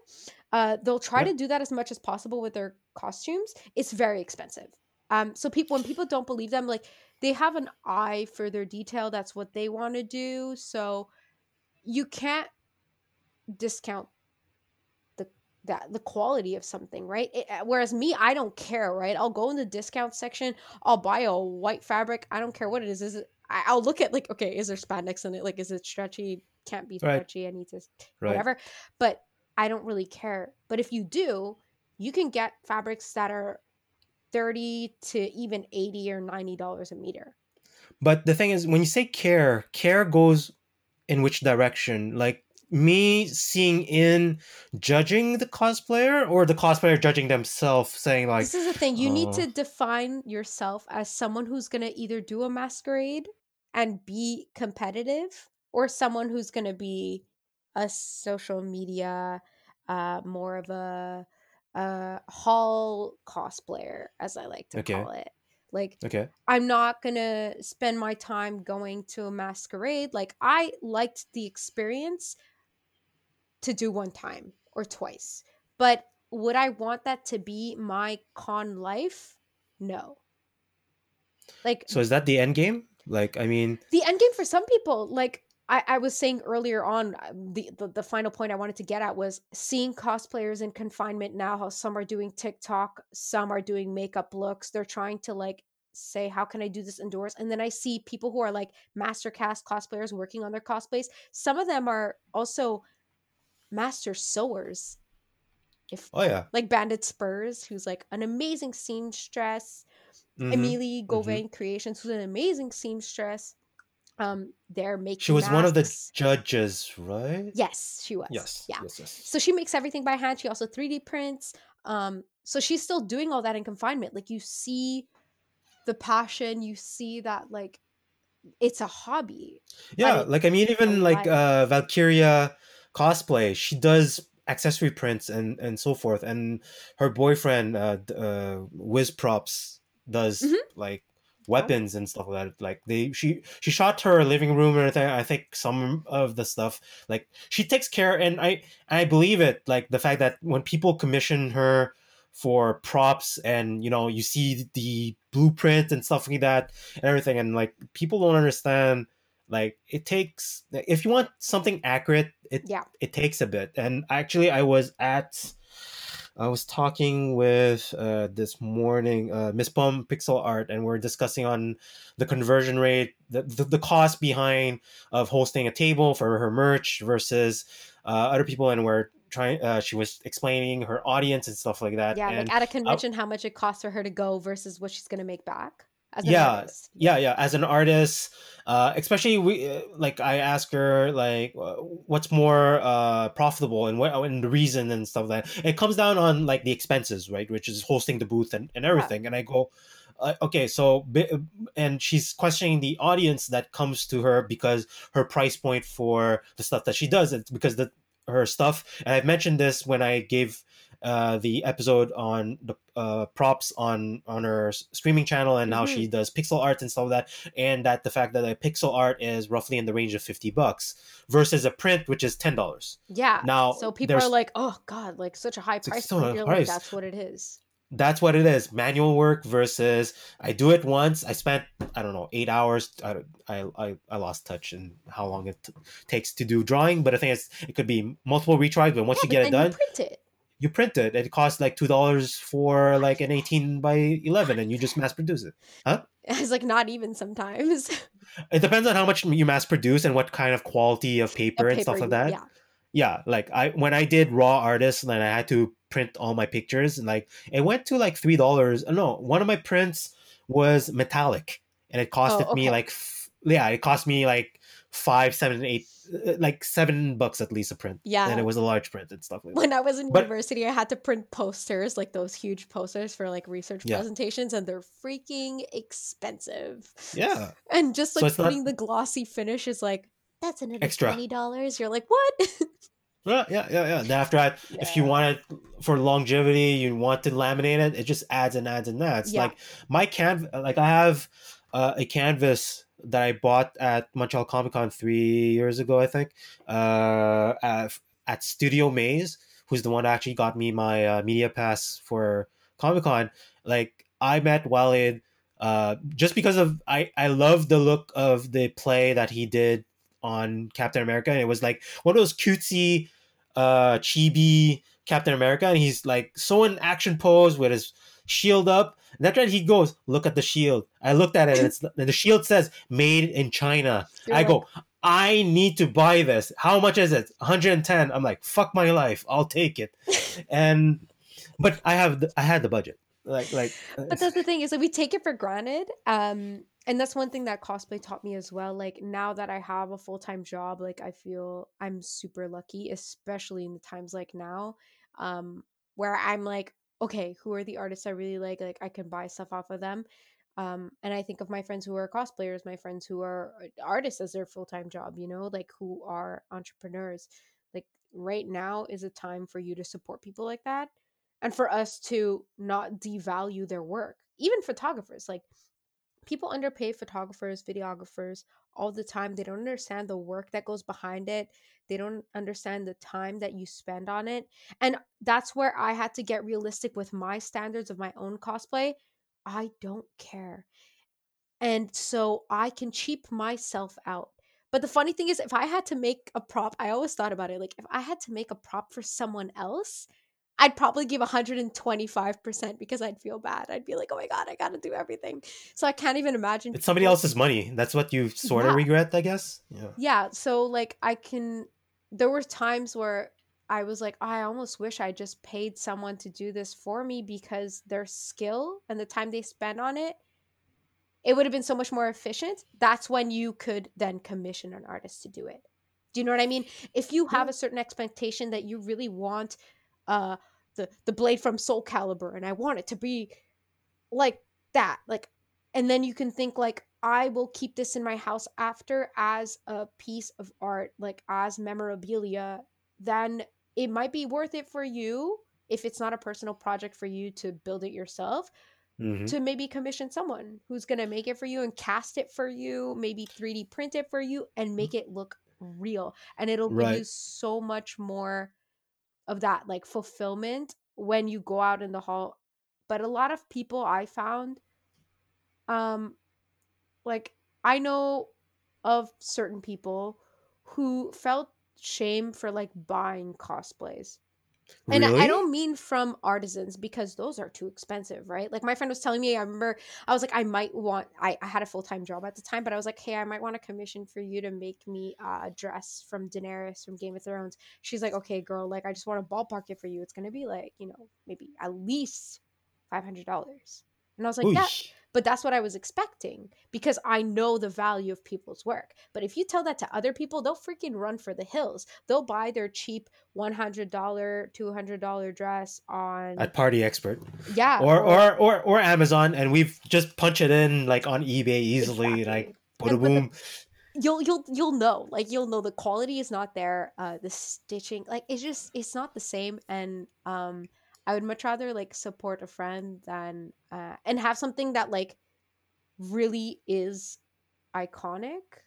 uh, they'll try Yep. to do that as much as possible with their costumes. It's very expensive. Um, so people when people don't believe them, like they have an eye for their detail. That's what they want to do. So you can't discount the that the quality of something, right? It, uh, whereas me, I don't care, right? I'll go in the discount section. I'll buy a white fabric. I don't care what it is. Is it? I'll look at like, okay, is there spandex in it? Like, is it stretchy? Can't be Right. stretchy. I need to Right. whatever. But I don't really care. But if you do, you can get fabrics that are 30 to even 80 or 90 dollars a meter. But the thing is, when you say care, care goes in which direction? Like me seeing in judging the cosplayer or the cosplayer judging themselves, saying like, this is the thing. You need oh. to define yourself as someone who's going to either do a masquerade and be competitive or someone who's going to be a social media uh more of a uh hall cosplayer as I like to Okay. call it. Like okay, I'm not gonna spend my time going to a masquerade. Like I liked the experience to do one time. or twice. But would I want that to be my con life? No. Like So is that the end game? Like, I mean, the end game for some people, like I, I was saying earlier on, uh, the, the the final point I wanted to get at was seeing cosplayers in confinement now. How some are doing TikTok, some are doing makeup looks. They're trying to like say, how can I do this indoors? And then I see people who are like master cast cosplayers working on their cosplays. Some of them are also master sewers. If oh yeah, like Bandit Spurs, who's like an amazing seamstress. Mhm. Emily Gauvin Creations, who's an amazing seamstress. Um, they're making. She was one of the judges, right? Yes, she was. Yes. Yeah. Yes. Yes. So she makes everything by hand. She also 3D prints. Um, so she's still doing all that in confinement. Like you see the passion, you see that like it's a hobby. Yeah, it- like I mean, even like uh Valkyria cosplay, she does accessory prints and and so forth, and her boyfriend, uh, uh Wiz Props, does Mhm. like Oh. weapons and stuff like that. Like they, she she shot her living room and everything. I think some of the stuff, like she takes care, and I I believe it. Like the fact that when people commission her for props and you know you see the blueprint and stuff like that and everything and like people don't understand like it takes if you want something accurate it Yeah. it takes a bit and actually i was at i was talking with uh this morning uh miss Bum pixel art and we're discussing on the conversion rate the, the, the cost behind of hosting a table for her merch versus uh other people and we're trying uh she was explaining her audience and stuff like that Yeah, and like at a convention, how much it costs for her to go versus what she's gonna make back Yeah, artist. yeah yeah as an artist uh especially we uh, like i ask her like what's more uh profitable and what and the reason and stuff like that it comes down on like the expenses right which is hosting the booth and, and everything and i go uh, okay so and she's questioning the audience that comes to her because her price point for the stuff that she does it's because the her stuff and i've mentioned this when i gave uh, the episode on the uh, props on on her streaming channel and how Mhm. she does pixel art and stuff like that and that the fact that a pixel art is roughly in the range of 50 bucks versus a print which is $10 Yeah. Now, so people are like, oh god, like such a high price so price. like, that's what it is. that's what it is manual work versus i do it once i spent i don't know eight hours i i i, lost touch in how long it t- takes to do drawing but i think it's, it could be multiple retries but once Yeah, you get it done print it. You print it it costs like two dollars for like an 18 by 11 and you just mass produce it Huh? [laughs] It's like not even sometimes. it depends on how much you mass produce and what kind of quality of paper, A and stuff like that Yeah. yeah like i when i did raw artists and i had to print all my pictures and like it went to like three dollars uh, no one of my prints was metallic and it costed Oh, me like f- yeah it cost me like five seven eight uh, like seven bucks at least a print Yeah. and it was a large print and stuff like that When I was in But- university, I had to print posters, like those huge posters for like research Yeah. presentations, and they're freaking expensive. yeah And just So like not- putting the glossy finish is like that's another Extra. twenty dollars. You're like, what? [laughs] yeah yeah yeah, yeah. then after that if you want it for longevity you want to laminate it it just adds and adds and adds Yeah. like my canvas like i have uh, a canvas that i bought at montreal comic con three years ago i think uh, at, at studio maze who's the one that actually got me my uh, media pass for comic con like i met Walid uh, just because of I, I love the look of the play that he did on Captain America, and it was like one of those cutesy, uh, chibi Captain America, and he's like so in action pose with his shield up. And that's right. He goes, "Look at the shield." I looked at it, and, it's, [laughs] and the shield says "Made in China." I go, "I need to buy this. How much is it? 110." I'm like, "Fuck my life. I'll take it." [laughs] and but I have the, I had the budget. Like like. but that's the thing is that we take it for granted um and that's one thing that cosplay taught me as well like now that i have a full-time job like i feel i'm super lucky especially in the times like now um where i'm like okay who are the artists i really like like i can buy stuff off of them um and i think of my friends who are cosplayers my friends who are uh, artists as their full-time job you know like who are entrepreneurs like right now is a time for you to support people like that and for us to not devalue their work even photographers like people underpay photographers, videographers all the time. They don't understand the work that goes behind it. They don't understand the time that you spend on it. And that's where I had to get realistic with my standards of my own cosplay. I don't care. And so I can cheap myself out. But the funny thing is, if I had to make a prop, I always thought about it like if I had to make a prop for someone else, I'd probably give 125% because I'd feel bad. I'd be like, oh my God, I got to do everything. So I can't even imagine. It's somebody else's money. That's what you sort Yeah. of regret, I guess. Yeah. Yeah. So, like, I can. There were times where I was like, I almost wish I just paid someone to do this for me because their skill and the time they spend on it, it would have been so much more efficient. That's when you could then commission an artist to do it. Do you know what I mean? If you have a certain expectation that you really want uh the the blade from Soul Calibur and I want it to be like that, like and then you can think like I will keep this in my house after as a piece of art, like as memorabilia, then it might be worth it for you if it's not a personal project for you to build it yourself Mhm. to maybe commission someone who's going to make it for you and cast it for you, maybe 3D print it for you and make it look real. And it'll give you so much more of that like fulfillment when you go out in the hall. But a lot of people I found um like I know of certain people who felt shame for like buying cosplays. And I- Really? I don't mean from artisans because those are too expensive, right? Like my friend was telling me, I remember I was like, I might want, I, I had a full time job at the time, but I was like, hey, I might want a commission for you to make me uh, a dress from Daenerys from Game of Thrones. She's like, okay, girl, like I just want to ballpark it for you. It's going to be like, you know, maybe at least $500. And I was like, that, Oosh. But that's what I was expecting because I know the value of people's work. But if you tell that to other people, they'll freaking run for the hills. They'll buy their cheap $100, $200 dress on At Party Expert. yeah, Or, or or or Amazon and we've just punch it in like on eBay easily Exactly. like boom you'll you'll you'll know. Like you'll know the quality is not there. Uh the stitching like it's just it's not the same and um I would much rather like support a friend than uh and have something that like really is iconic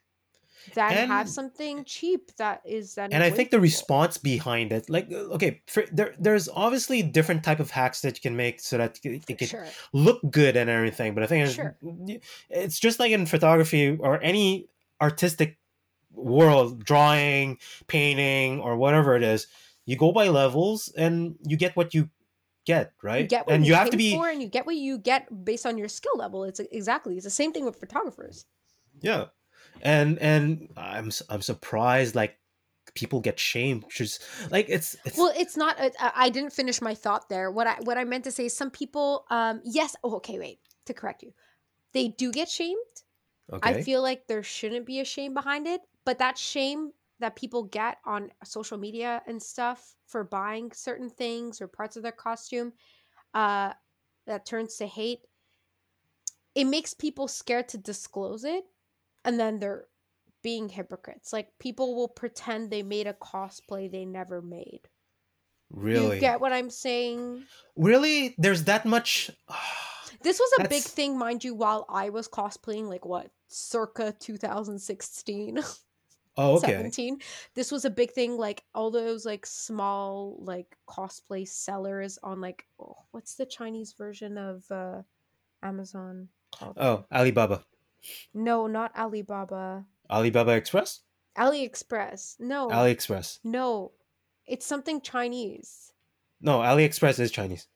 than have something cheap that is then and I think the response behind it, like uh, okay, for, there there's obviously different type of hacks that you can make so that it, it can sure look good and everything. But I think it's, it's just like in photography or any artistic world, drawing, painting, or whatever it is. You go by levels and you get what you get, right? you get what and you, have to be for and you get what you get based on your skill level. It's exactly it's the same thing with photographers. Yeah, and and I'm I'm surprised like people get shamed, which is like it's it's well it's not uh, I- i didn't finish my thought there. What i what i meant to say is some people um yes oh okay wait to correct you. They do get shamed. Okay. i feel like there shouldn't be a shame behind it but that shame that people get on social media and stuff for buying certain things or parts of their costume uh that turns to hate it makes people scared to disclose it and then they're being hypocrites like people will pretend they made a cosplay they never made really, you get what I'm saying? really, there's that much. [sighs] This was a big thing, mind you, while I was cosplaying, like what, circa 2016, [laughs] oh, okay. 17. This was a big thing, like all those like small like cosplay sellers on like oh, what's the Chinese version of uh Amazon called? Oh, Alibaba, No, not Alibaba. Alibaba Express, AliExpress. No. AliExpress. no. It's something Chinese. No, AliExpress is Chinese.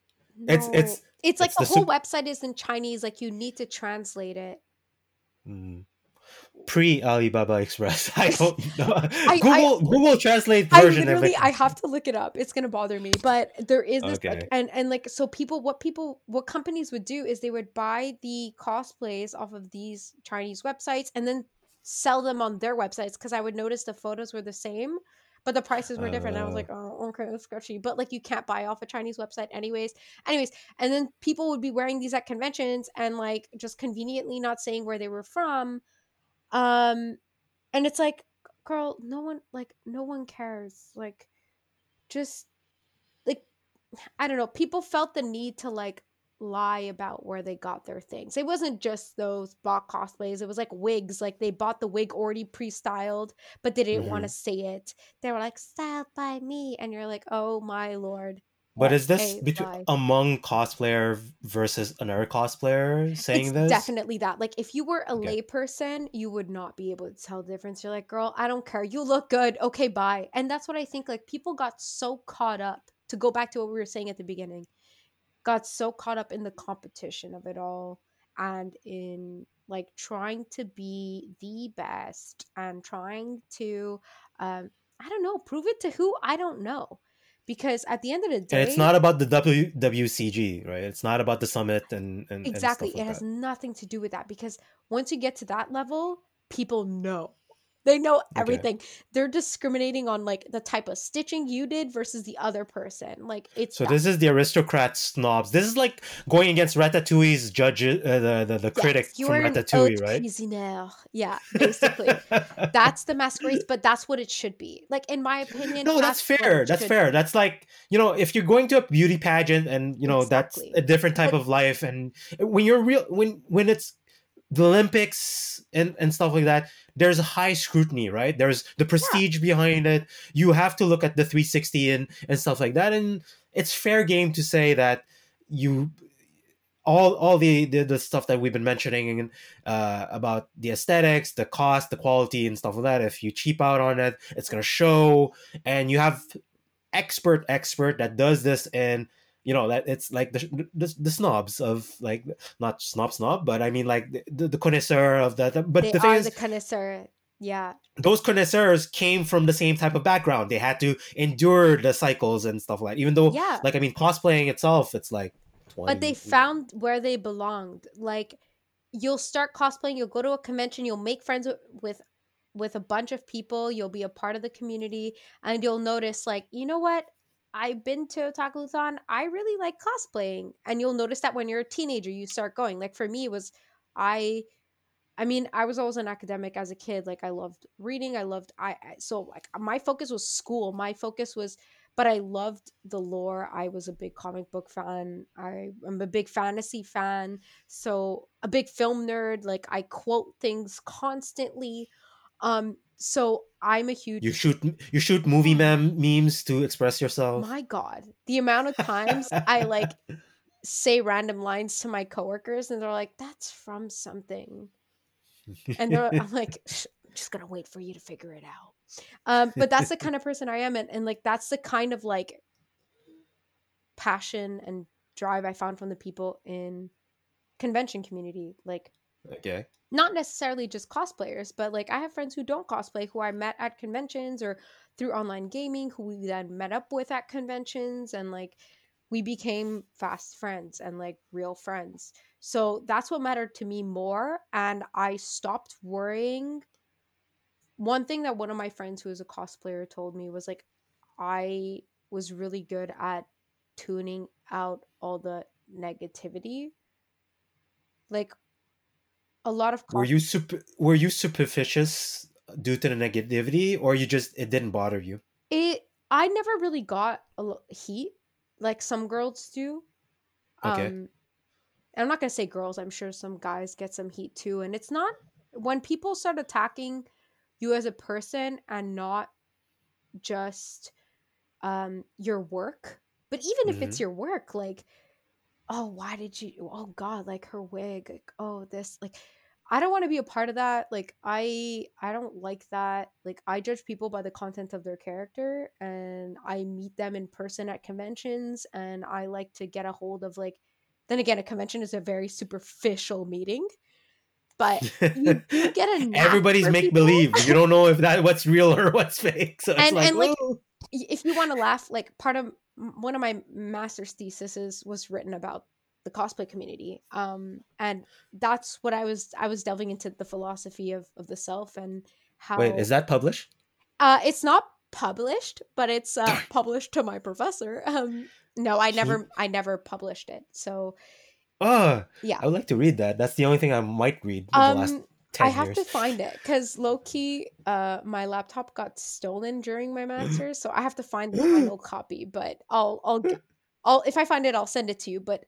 It's- No. it's- it's like it's the, the whole website is in Chinese, like you need to translate it. Mm. Pre Alibaba Express. [laughs] I don't [laughs] know. I- Google Google Translate I version. of literally it. I have to look it up. It's gonna bother me. But there is this like and and like so people what people what companies would do is they would buy the cosplays off of these Chinese websites and then sell them on their websites because I would notice the photos were the same. But the prices were different. and I was Oh. like, oh, okay, that's sketchy. But like, you can't buy off a Chinese website, anyways. Anyways, and then people would be wearing these at conventions and like just conveniently not saying where they were from. Um, and it's like, girl, no one like no one cares. Like, just like I don't know. People felt the need to like lie about where they got their things. It wasn't just those bought cosplays. It was like wigs. Like they bought the wig already pre-styled, but they didn't want to say it. They were like styled by me, and you're like, oh my lord. But is this between among cosplayer versus another cosplayer saying it's this? definitely that. Like if you were a Okay. layperson, you would not be able to tell the difference. You're like, girl, I don't care. You look good. Okay, bye. And that's what I think. Like people got so caught up to go back to what we were saying at the beginning, got so caught up in the competition of it all and in like trying to be the best and trying to um I don't know, prove it to who? I don't know. Because at the end of the day, And it's not about the w- WCG, right? It's not about the summit and and exactly And stuff it has that. nothing to do with that because once you get to that level people know they know everything they're discriminating on like the type of stitching you did versus the other person like it's So that. this is the aristocrat snobs. This is like going against Ratatouille's judge, uh, the, the the critic yes, you from Ratatouille, right? cuisinière. yeah [laughs] basically that's the masquerade, but that's what it should be like in my opinion no, that's what fair. That's fair. be. That's like you know, if you're going to a beauty pageant and you know Exactly. that's a different type But- of life, and when you're real, when when it's the Olympics and and stuff like that, there's a high scrutiny, right? There's the prestige behind it. You have to look at the 360 and and stuff like that, and it's fair game to say that you all all the the, the stuff that we've been mentioning uh, about the aesthetics, the cost, the quality, and stuff like that. If you cheap out on it, it's gonna show, and you have expert expert that does this and you know that it's like the, the, the snobs of like not snob snob but i mean like the, the connoisseur of that but they the thing are is the connoisseur yeah. those connoisseurs came from the same type of background. They had to endure the cycles and stuff like that. Even though yeah. like i mean cosplaying itself it's like 20, but they found where they belonged. Like you'll start cosplaying you'll go to a convention you'll make friends with with a bunch of people you'll be a part of the community and you'll notice like you know what i've been to otakuthon i really like cosplaying and you'll notice that when you're a teenager you start going like for me it was i i mean i was always an academic as a kid like i loved reading i loved i I- so like my focus was school my focus was but I loved the lore. I was a big comic book fan. I am a big fantasy fan. So a big film nerd. Like I quote things constantly. Um, so I'm a huge you shoot you shoot movie [gasps] mem- memes to express yourself my God. The amount of times I like [laughs] say random lines to my coworkers and they're like, that's from something. And they're, I'm like, [laughs] I'm just gonna wait for you to figure it out. Um, but that's the kind of person I am, and, and like that's the kind of like passion and drive I found from the people in convention community. Like okay not necessarily just cosplayers, but like I have friends who don't cosplay who I met at conventions or through online gaming who we then met up with at conventions and like we became fast friends and like real friends. So that's what mattered to me more and I stopped worrying. One thing that one of my friends who is a cosplayer told me was like I was really good at tuning out all the negativity. Like a lot of were you super were you superstitious due to the negativity or you just it didn't bother you? It i never really got a heat like some girls do. Okay. um and i'm not gonna say girls i'm sure some guys get some heat too and it's not when people start attacking you as a person and not just um your work but even if it's your work like oh why did you oh god like her wig like oh this like i don't want to be a part of that like i i don't like that like i judge people by the content of their character and i meet them in person at conventions and i like to get a hold of like then again a convention is a very superficial meeting but you do get a [laughs] everybody's make believe you don't know if that what's real or what's fake so it's And- like, and, like, if you want to laugh like part of one of my master's theses was written about the cosplay community um and that's what i was i was delving into the philosophy of of the self and how wait is that published uh it's not published but it's uh published to my professor um no i never i never published it so oh Yeah. i would like to read that that's the only thing i might read in the last um 10 I have years to find it because low key, uh, my laptop got stolen during my [gasps] master's, so I have to find the final copy. But I'll, I'll, [gasps] I'll, if I find it, I'll send it to you. But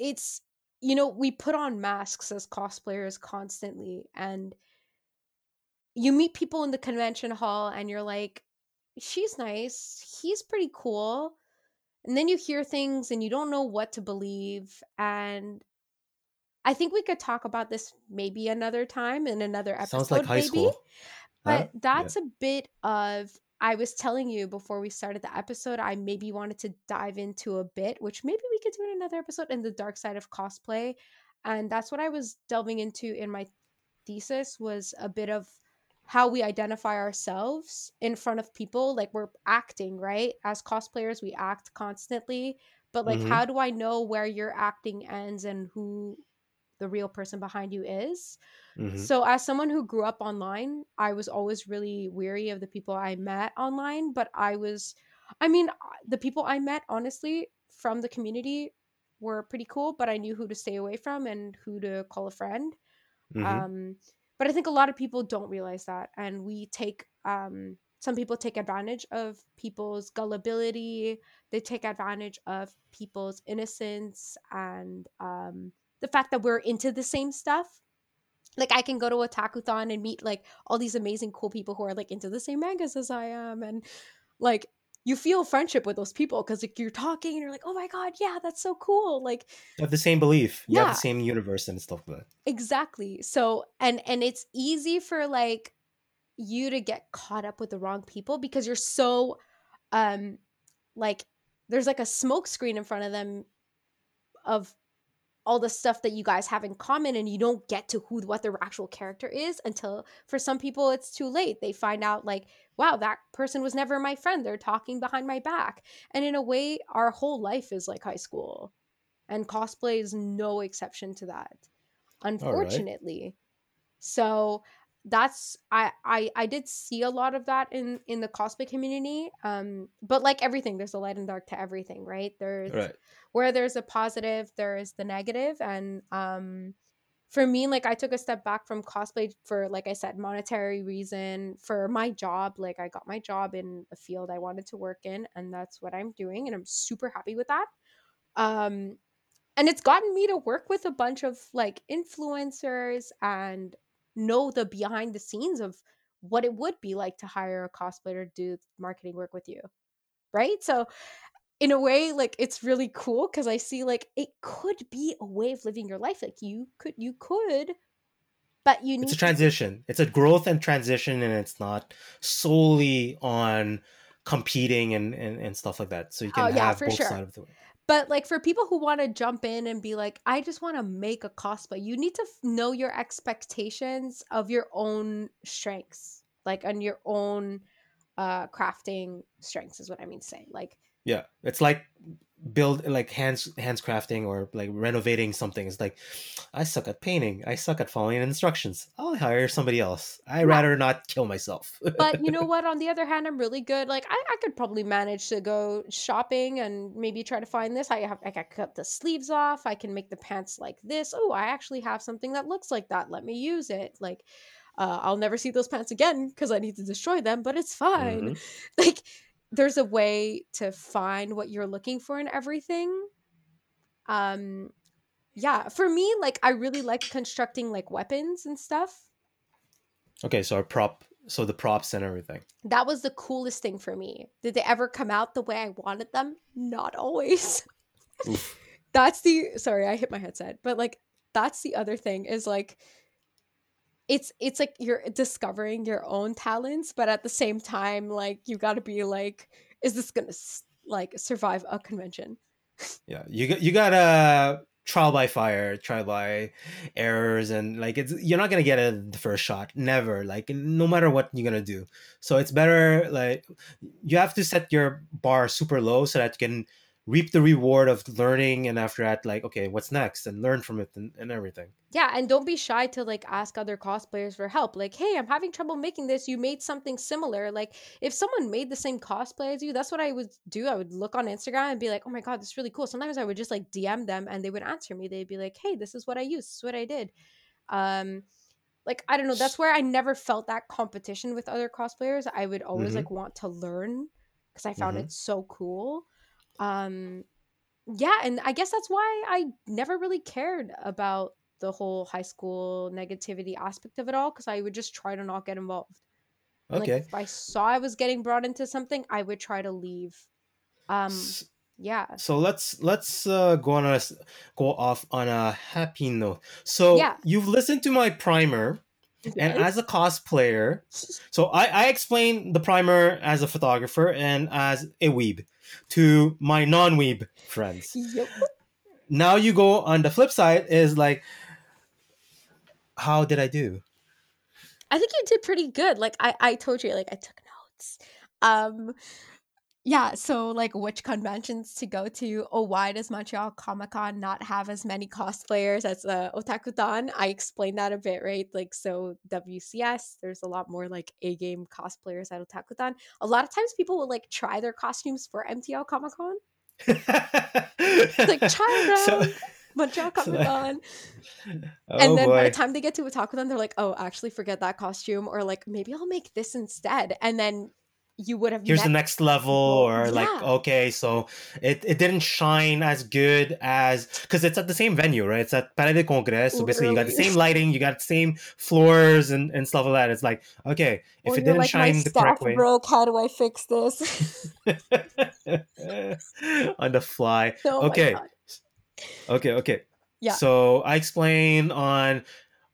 it's you know we put on masks as cosplayers constantly and you meet people in the convention hall and you're like she's nice he's pretty cool and then you hear things and you don't know what to believe and i think we could talk about this maybe another time in another episode Sounds like high maybe school. but Huh? that's a bit of I was telling you before we started the episode, I maybe wanted to dive into a bit, which maybe we could do in another episode in the dark side of cosplay. And that's what I was delving into in my thesis was a bit of how we identify ourselves in front of people. Like we're acting, right? As cosplayers, we act constantly. But like Mhm. how do I know where your acting ends and who the real person behind you is? Mhm. So, as someone who grew up online, I was always really weary of the people I met online. But I was, I mean, the people I met, honestly, from the community were pretty cool, but I knew who to stay away from and who to call a friend. Mhm. Um, but I think a lot of people don't realize that. And we take, um, some people take advantage of people's gullibility, they take advantage of people's innocence and um, the fact that we're into the same stuff like I can go to Otakuthon and meet like all these amazing cool people who are like into the same mangas as I am and like you feel friendship with those people because like you're talking and you're like oh my god yeah that's so cool like You have the same belief. You have Yeah. the same universe and stuff like that. exactly so and and it's easy for like you to get caught up with the wrong people because you're so um like there's like a smoke screen in front of them of all the stuff that you guys have in common and you don't get to who what their actual character is until for some people it's too late. They find out like wow that person was never my friend. They're talking behind my back. And in a way our whole life is like high school. And cosplay is no exception to that unfortunately. So that's I, I i did see a lot of that in in the cosplay community um but like everything there's a light and dark to everything right there's Right. where there's a positive there is the negative and um for me like i took a step back from cosplay for like i said monetary reason for my job like i got my job in a field i wanted to work in and that's what i'm doing and i'm super happy with that um and it's gotten me to work with a bunch of like influencers and know the behind the scenes of what it would be like to hire a cosplayer to do marketing work with you right so in a way like it's really cool because i see like it could be a way of living your life like you could you could but you need It's a to- transition. It's a growth and transition, and it's not solely on competing and, and, and stuff like that. So you oh, can Oh, yeah, have both sure. sides of the way. But like for people who want to jump in and be like i just want to make a cosplay you need to f- know your expectations of your own strengths like on your own uh crafting strengths is what i mean to say like Yeah, it's like build like hands hands crafting or like renovating something. It's like I suck at painting. I suck at following instructions. I'll hire somebody else. I Yeah. rather not kill myself. but you know [laughs] what on the other hand i'm really good like I, I could probably manage to go shopping and maybe try to find this i have i can cut the sleeves off i can make the pants like this oh i actually have something that looks like that let me use it like uh, i'll never see those pants again because i need to destroy them but it's fine Mhm. [laughs] like there's a way to find what you're looking for in everything um yeah for me like i really like constructing like weapons and stuff Okay, so our prop, so the props and everything. that was the coolest thing for me. Did they ever come out the way I wanted them? Not always. [laughs] That's the sorry, I hit my headset. But like that's the other thing is like it's it's like you're discovering your own talents, but at the same time like you got to be like is this to like survive a convention? [laughs] Yeah, you you gotta trial by fire, trial by errors, and like it's you're not gonna get it the first shot, never. Like no matter what you're gonna do, so it's better like you have to set your bar super low so that you can reap the reward of learning, and after that, like okay, what's next, and learn from it and, and everything. Yeah, and don't be shy to like ask other cosplayers for help. Like, hey, I'm having trouble making this. You made something similar. Like, if someone made the same cosplay as you, that's what I would do. I would look on Instagram and be like, oh my God, this is really cool. Sometimes I would just like DM them and they would answer me. They'd be like, hey, this is what I used. This is what I did. Um, like, I don't know. That's where I never felt that competition with other cosplayers. I would always Mhm. like want to learn because I found Mhm. it so cool. Um, yeah, and I guess that's why I never really cared about the whole high school negativity aspect of it all because I would just try to not get involved. Okay. Like if I saw I was getting brought into something, I would try to leave. Um, S- yeah, So let's let's uh, go on a go off on a happy note. So Yeah. you've listened to my primer, and as a cosplayer, [laughs] so I, I explain the primer as a photographer and as a weeb to my non-weeb friends. Yep. Now you go on the flip side is like, how did I do? I think you did pretty good. Like I, I told you, like I took notes. Um, yeah. So like, which conventions to go to? Oh, why does Montreal Comic Con not have as many cosplayers as uh, Otakuthon? I explained that a bit, right? Like, so WCS, there's a lot more like A game cosplayers at Otakuthon. A lot of times, people will like try their costumes for MTL Comic Con, like try [laughs] So- around Montreal [laughs] so- Comic Con. [laughs] oh and then by the time they get to Otakuthon, they're like, "Oh, actually, forget that costume," or like, "Maybe I'll make this instead." And then you would have here's the next level or like okay so it, it didn't shine as good as because it's at the same venue right? It's at Palais de Congrès so basically you got the same lighting you got the same floors and, and stuff like that. It's like okay if or it didn't like, shine the correct way broke. How do I fix this? [laughs] on the fly. [laughs] Oh Okay. Okay okay. Yeah. so i explain on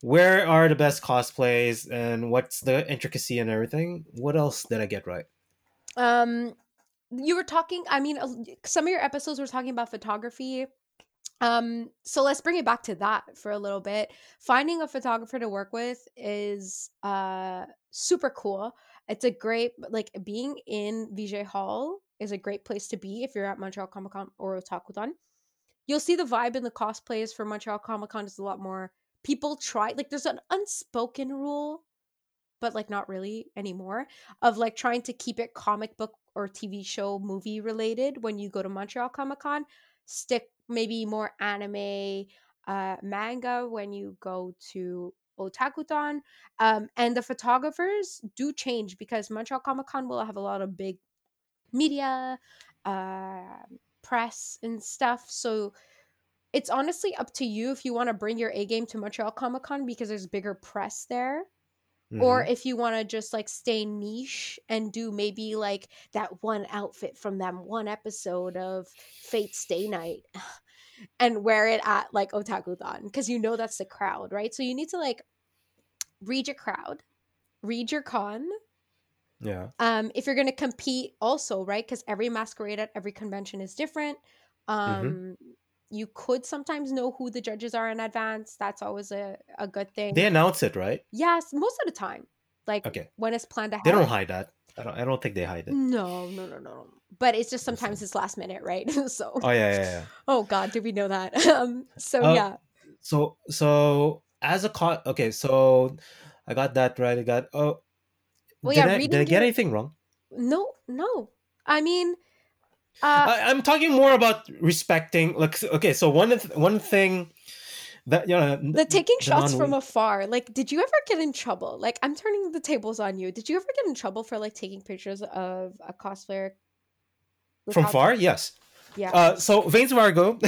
where are the best cosplays and what's the intricacy and everything. What else did i get right Um, you were talking. I mean, some of your episodes were talking about photography. Um, so let's bring it back to that for a little bit. Finding a photographer to work with is uh super cool. It's a great like being in VJ Hall is a great place to be if you're at Montreal Comic Con or Otakuthon. You'll see the vibe in the cosplays for Montreal Comic Con is a lot more people try like there's an unspoken rule but like not really anymore of like trying to keep it comic book or TV show movie related when you go to Montreal Comic Con. Stick maybe more anime, uh, manga when you go to Otakuthon. Um, and the photographers do change because Montreal Comic Con will have a lot of big media, uh, press, and stuff. So it's honestly up to you if you want to bring your A game to Montreal Comic Con because there's bigger press there or Mhm. if you want to just like stay niche and do maybe like that one outfit from them one episode of Fate Stay Night [sighs] and wear it at like Otakuthon because you know that's the crowd, right? So you need to like read your crowd, read your con. yeah Um, if you're gonna compete, also right, because every masquerade at every convention is different. Um, you could sometimes know who the judges are in advance. That's always a, a good thing. they announce it right Yes, most of the time. Like Okay. when it's planned ahead. They don't hide that. I don't. I don't think they hide it. No, no, no, no, no. But it's just sometimes it's last minute, right? [laughs] so Oh yeah, yeah, yeah. [laughs] oh god, did we know that? [laughs] um so Uh, yeah. So so as a co- okay, so I got that right. I got oh. Well, did yeah, I, did I get anything wrong? No, no. I mean uh I, I'm talking more about respecting. Like okay, so one one thing that you know the taking shots non- from afar. Like did you ever get in trouble? Like I'm turning the tables on you. Did you ever get in trouble for like taking pictures of a cosplayer from far. Yes. Yeah. Uh, so Vanes Vargo,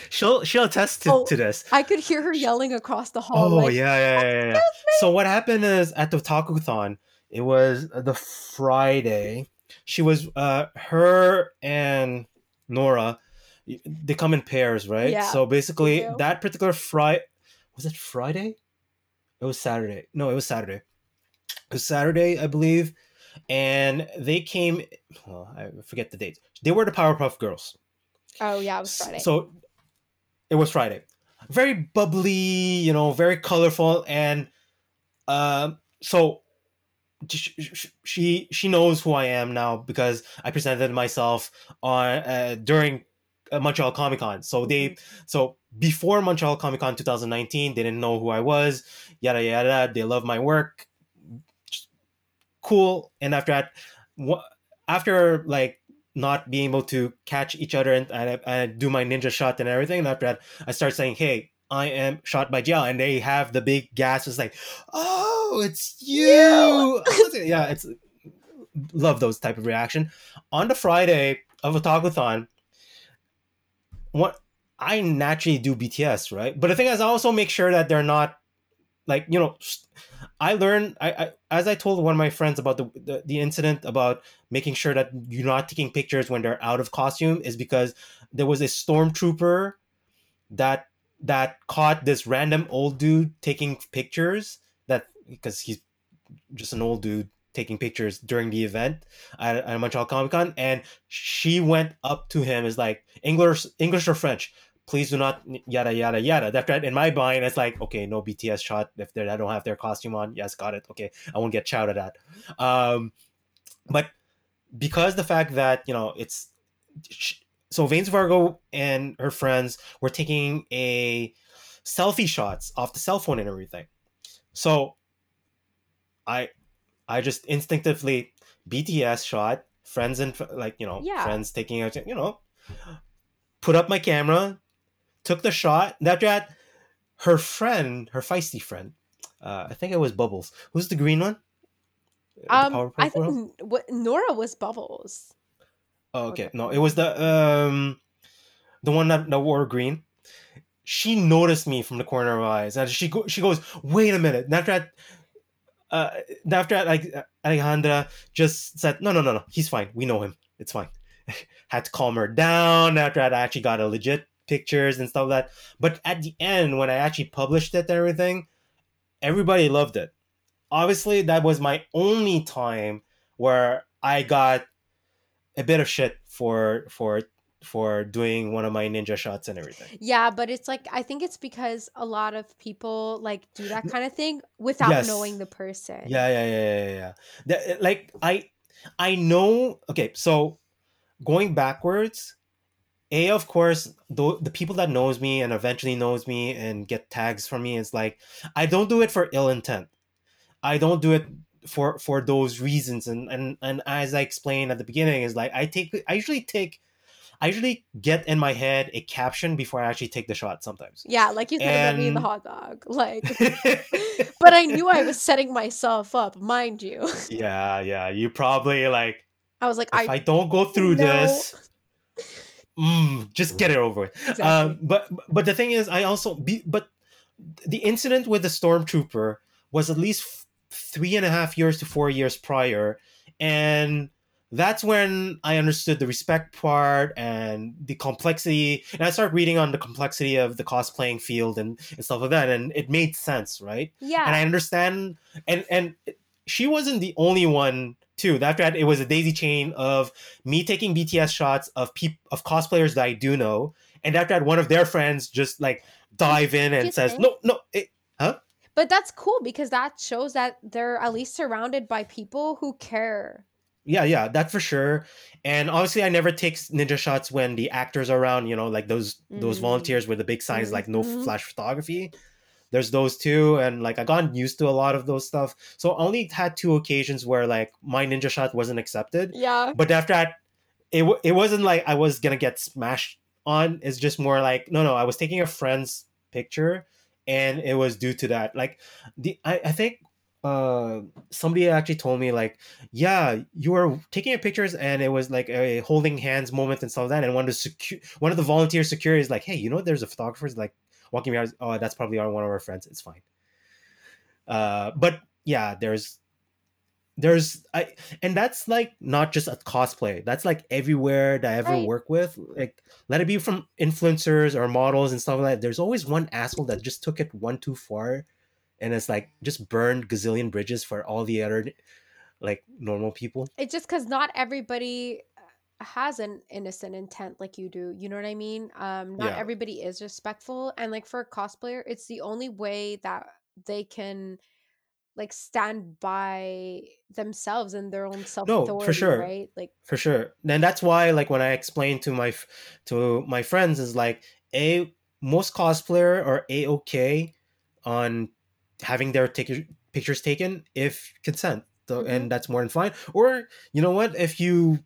[laughs] she'll she'll attest to, Oh, to this. I could hear her yelling across the hall Oh like yeah, yeah, yeah, yeah. So what happened is at the Takuthon, it was the Friday. She was uh her and Nora. They come in pairs, right? Yeah, so basically, that particular Friday was it Friday? It was Saturday. No, it was Saturday. It was Saturday, I believe, and they came. Well, I forget the date. They were the Powerpuff Girls. Oh yeah, it was Friday. So it was Friday. Very bubbly, you know, very colorful, and um, so sh- sh- she she knows who I am now because I presented myself on uh, during uh, Montreal Comic Con. So they so before Montreal Comic Con 2019, they didn't know who I was. Yada yada. They love my work. Cool. And after that, after like not being able to catch each other and, and, I, and do my ninja shot and everything. And after that, I start saying, "Hey, I am shot by Jiao," and they have the big gas. It's like, "Oh, it's you!" [laughs] yeah, it's love those type of reaction. On the Friday of Otakuthon, what I naturally do BTS, right? But the thing is, I also make sure that they're not like you know. I learned I, I as I told one of my friends about the, the the incident about making sure that you're not taking pictures when they're out of costume is because there was a stormtrooper that that caught this random old dude taking pictures that because he's just an old dude taking pictures during the event at, at Montreal Comic Con, and she went up to him is like English English or French please do not yada yada yada. After that, in my mind, it's like okay, no BTS shot if they don't have their costume on. Yes, got it. Okay, I won't get shouted at. Um, but because the fact that you know it's so Vanes Vargo and her friends were taking a selfie shots off the cell phone and everything. So I I just instinctively BTS shot friends and like you know Yeah. friends taking a you know put up my camera took the shot after that her friend her feisty friend uh, I think it was Bubbles who's the green one Um, Powerpuff I think what Nora was Bubbles. Oh, okay. Okay. No, it was the um the one that, that wore green. She noticed me from the corner of her eyes, and she go, she goes, "Wait a minute." And after that, uh, after that, like Alejandra just said, "No, no, no, no. He's fine. We know him. It's fine." [laughs] Had to calm her down. After that, I actually got a legit pictures and stuff like that. But at the end, when I actually published it and everything, everybody loved it. Obviously, that was my only time where I got a bit of shit for for for doing one of my ninja shots and everything. Yeah, but it's like I think it's because a lot of people like do that kind of thing without Yes. knowing the person. Yeah, yeah, yeah, yeah, yeah. That, like I I know okay, so going backwards, A of course, the, the people that knows me and eventually knows me and get tags from me is like I don't do it for ill intent. I don't do it for for those reasons and and and as I explained at the beginning is like I take I usually take I usually get in my head a caption before I actually take the shot sometimes. Yeah, like you said about me the hot dog. [laughs] Like, [laughs] but I knew I was setting myself up, mind you. [laughs] yeah, yeah. You probably like I was like, if I, I, don't go through No. this, mm, just get it over with. exactly. Um, but but the thing is, I also be but the incident with the stormtrooper was at least three and a half years to four years prior, and that's when I understood the respect part and the complexity. And I started reading on the complexity of the cosplaying field and, and stuff like that, and it made sense, right? yeah, and I understand. And and she wasn't the only one too. After that, it was a daisy chain of me taking BTS shots of peop- of cosplayers that I do know, and after that, one of their friends just like dive in and says, think? "No, no." It, but that's cool because that shows that they're at least surrounded by people who care. yeah, yeah, that for sure. And obviously, I never take ninja shots when the actors are around. You know, like those those Mm. volunteers with the big signs, like no Mhm. flash photography. There's those two, and like I got used to a lot of those stuff. So I only had two occasions where like my ninja shot wasn't accepted. Yeah, but after that it, w- it wasn't like i was gonna get smashed on it's just more like no no i was taking a friend's picture and it was due to that. Like the i, I think uh somebody actually told me like yeah you were taking pictures and it was like a holding hands moment and stuff like that and one of the secu- one of the volunteer security is like hey you know there's a photographer like walking around oh that's probably one of our friends. It's fine. Uh but yeah there's there's i and that's like not just a cosplay that's like everywhere that i ever Right. work with like let it be from influencers or models and stuff like that there's always one asshole that just took it one too far and it's like just burned gazillion bridges for all the other like normal people it's just because not everybody uh, has an innocent intent like you do. You know what I mean? Um, not Yeah. everybody is respectful, and like for a cosplayer, it's the only way that they can like stand by themselves and their own self authority, sure. right? Like, for sure and that's why like when i explain to my to my friends is like a most cosplayer are a okay on having their take- pictures taken if consent so, Mhm. and that's more than fine or you know what if you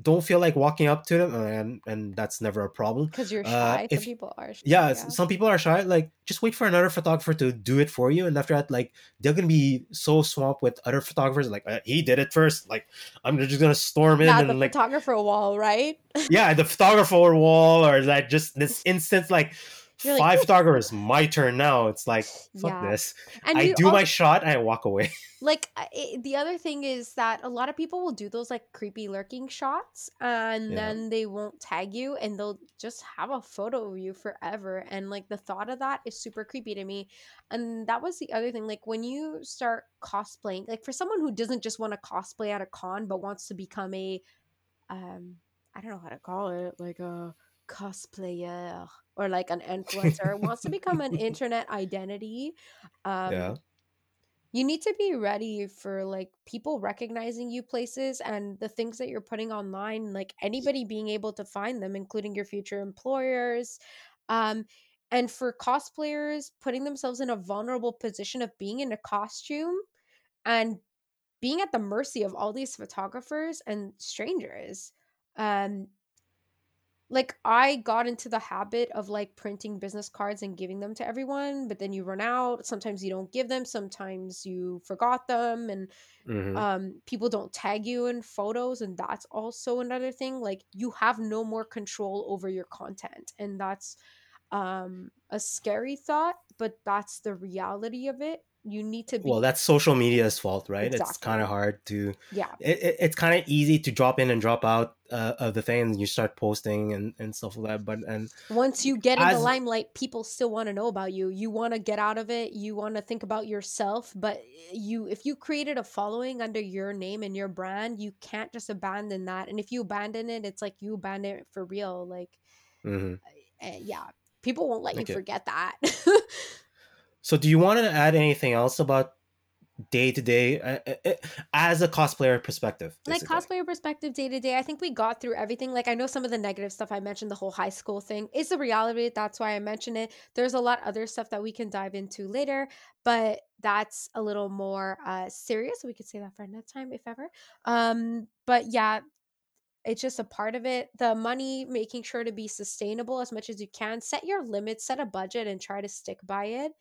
don't feel like walking up to them and and that's never a problem because you're Uh, shy. if- Some people are. Shy, yeah, s- some people are shy like just wait for another photographer to do it for you and after that like they're gonna be so swamped with other photographers like uh, he did it first like i'm just gonna storm in yeah, and the like photographer wall, right? yeah the photographer wall or like just this [laughs] instance like You're like, five photographers my turn now. It's like fuck Yeah. this. And i do also- my shot and i walk away. [laughs] Like it, the other thing is that a lot of people will do those like creepy lurking shots and Yeah. then they won't tag you and they'll just have a photo of you forever and like the thought of that is super creepy to me. And that was the other thing like when you start cosplaying like for someone who doesn't just want to cosplay at a con but wants to become a um i don't know how to call it like a cosplayer or like an influencer wants to [laughs] become an internet identity um yeah. you need to be ready for like people recognizing you places and the things that you're putting online like anybody being able to find them including your future employers um and for cosplayers putting themselves in a vulnerable position of being in a costume and being at the mercy of all these photographers and strangers um like I got into the habit of like printing business cards and giving them to everyone, but then you run out. Sometimes you don't give them, sometimes you forgot them and Mhm. um people don't tag you in photos and that's also another thing. Like you have no more control over your content and that's um a scary thought, but that's the reality of it. You need to be well that's social media's fault right? It's kind of hard to yeah. it, it, it's kind of easy to drop in and drop out uh, of the thing and you start posting and, and stuff like that but and once you get in the limelight people still want to know about you. You want to get out of it. You want to think about yourself but you if you created a following under your name and your brand you can't just abandon that and if you abandon it it's like you abandon it for real like mhm. uh, yeah. People won't let you forget that [laughs] so do you want to add anything else about day to day as a cosplayer perspective like cosplayer perspective day to day i think we got through everything. Like i know some of the negative stuff i mentioned the whole high school thing is the reality that's why i mention it. There's a lot other stuff that we can dive into later but that's a little more uh serious we could say that for another time if ever. Um but yeah it's just a part of it. The money making sure to be sustainable as much as you can set your limits set a budget and try to stick by it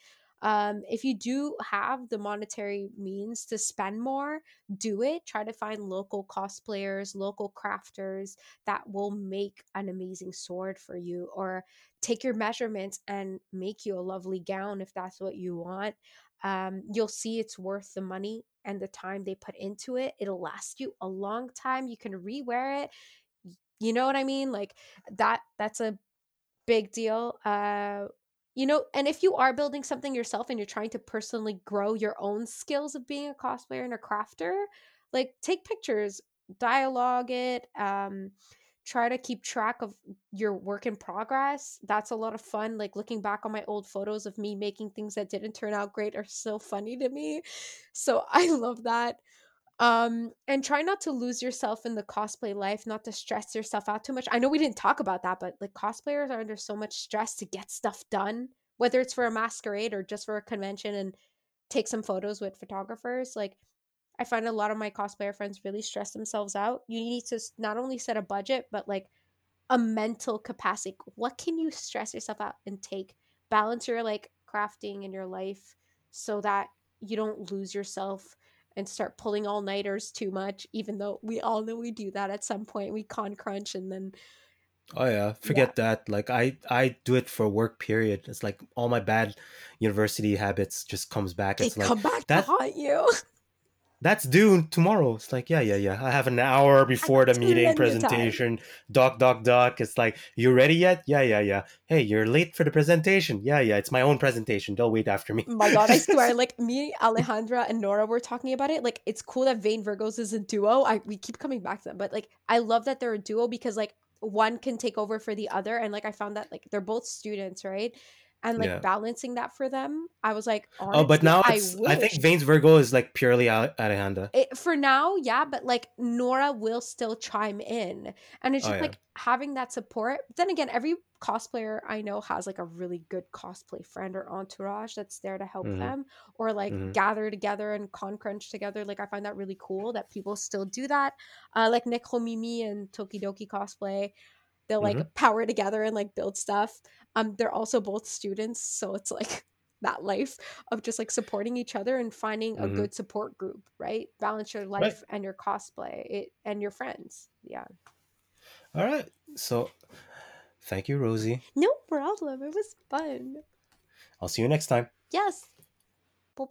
um, if you do have the monetary means to spend more do it. Try to find local cosplayers local crafters that will make an amazing sword for you or take your measurements and make you a lovely gown if that's what you want. Um, you'll see it's worth the money and the time they put into it. It'll last you a long time. You can rewear it. You know what i mean? Like that that's a big deal. Uh you know and if you are building something yourself and you're trying to personally grow your own skills of being a cosplayer and a crafter like take pictures dialogue it um try to keep track of your work in progress. That's a lot of fun like looking back on my old photos of me making things that didn't turn out great are so funny to me. So [laughs] i love that um and try not to lose yourself in the cosplay life not to stress yourself out too much. I know we didn't talk about that but like cosplayers are under so much stress to get stuff done whether it's for a masquerade or just for a convention and take some photos with photographers like i find a lot of my cosplayer friends really stress themselves out. You need to not only set a budget but like a mental capacity. What can you stress yourself out and take? Balance your like crafting in your life so that you don't lose yourself and start pulling all nighters too much even though we all know we do that at some point we con crunch and then oh yeah. Forget that. Like i i do it for work period. It's like all my bad university habits just comes back. They it's like come back that- to haunt you [laughs] that's due tomorrow. It's like, yeah, yeah, yeah. I have an hour before the meeting presentation. Doc, doc, doc. It's like, you ready yet? Yeah, yeah, yeah. Hey, you're late for the presentation. Yeah, yeah. It's my own presentation. They'll wait after me. Oh my god, I swear, [laughs] like me, Alejandra, and Nora were talking about it. Like, it's cool that Vane Virgos is a duo. I we keep coming back to them, but like, I love that they're a duo because like one can take over for the other, and like I found that like they're both students, right? And like Yeah. balancing that for them. I was like, oh, but now I it's I, think. Vane's Virgo is like purely Al- Alejandra. It, for now, yeah, but like Nora will still chime in, and it's Oh, just yeah. like having that support. But then again, every cosplayer I know has like a really good cosplay friend or entourage that's there to help Mhm. them, or like Mhm. gather together and con crunch together. Like I find that really cool that people still do that. Uh, like Nick Homimi and Tokidoki cosplay, they'll like Mhm. power together and like build stuff. Um, they're also both students, so it's like [laughs] that life of just like supporting each other and finding a Mhm. good support group, right? Balance your Right. life and your cosplay it, and your friends. Yeah. All right. So, thank you, Rosie. No problem. It was fun. I'll see you next time. Yes. Bye.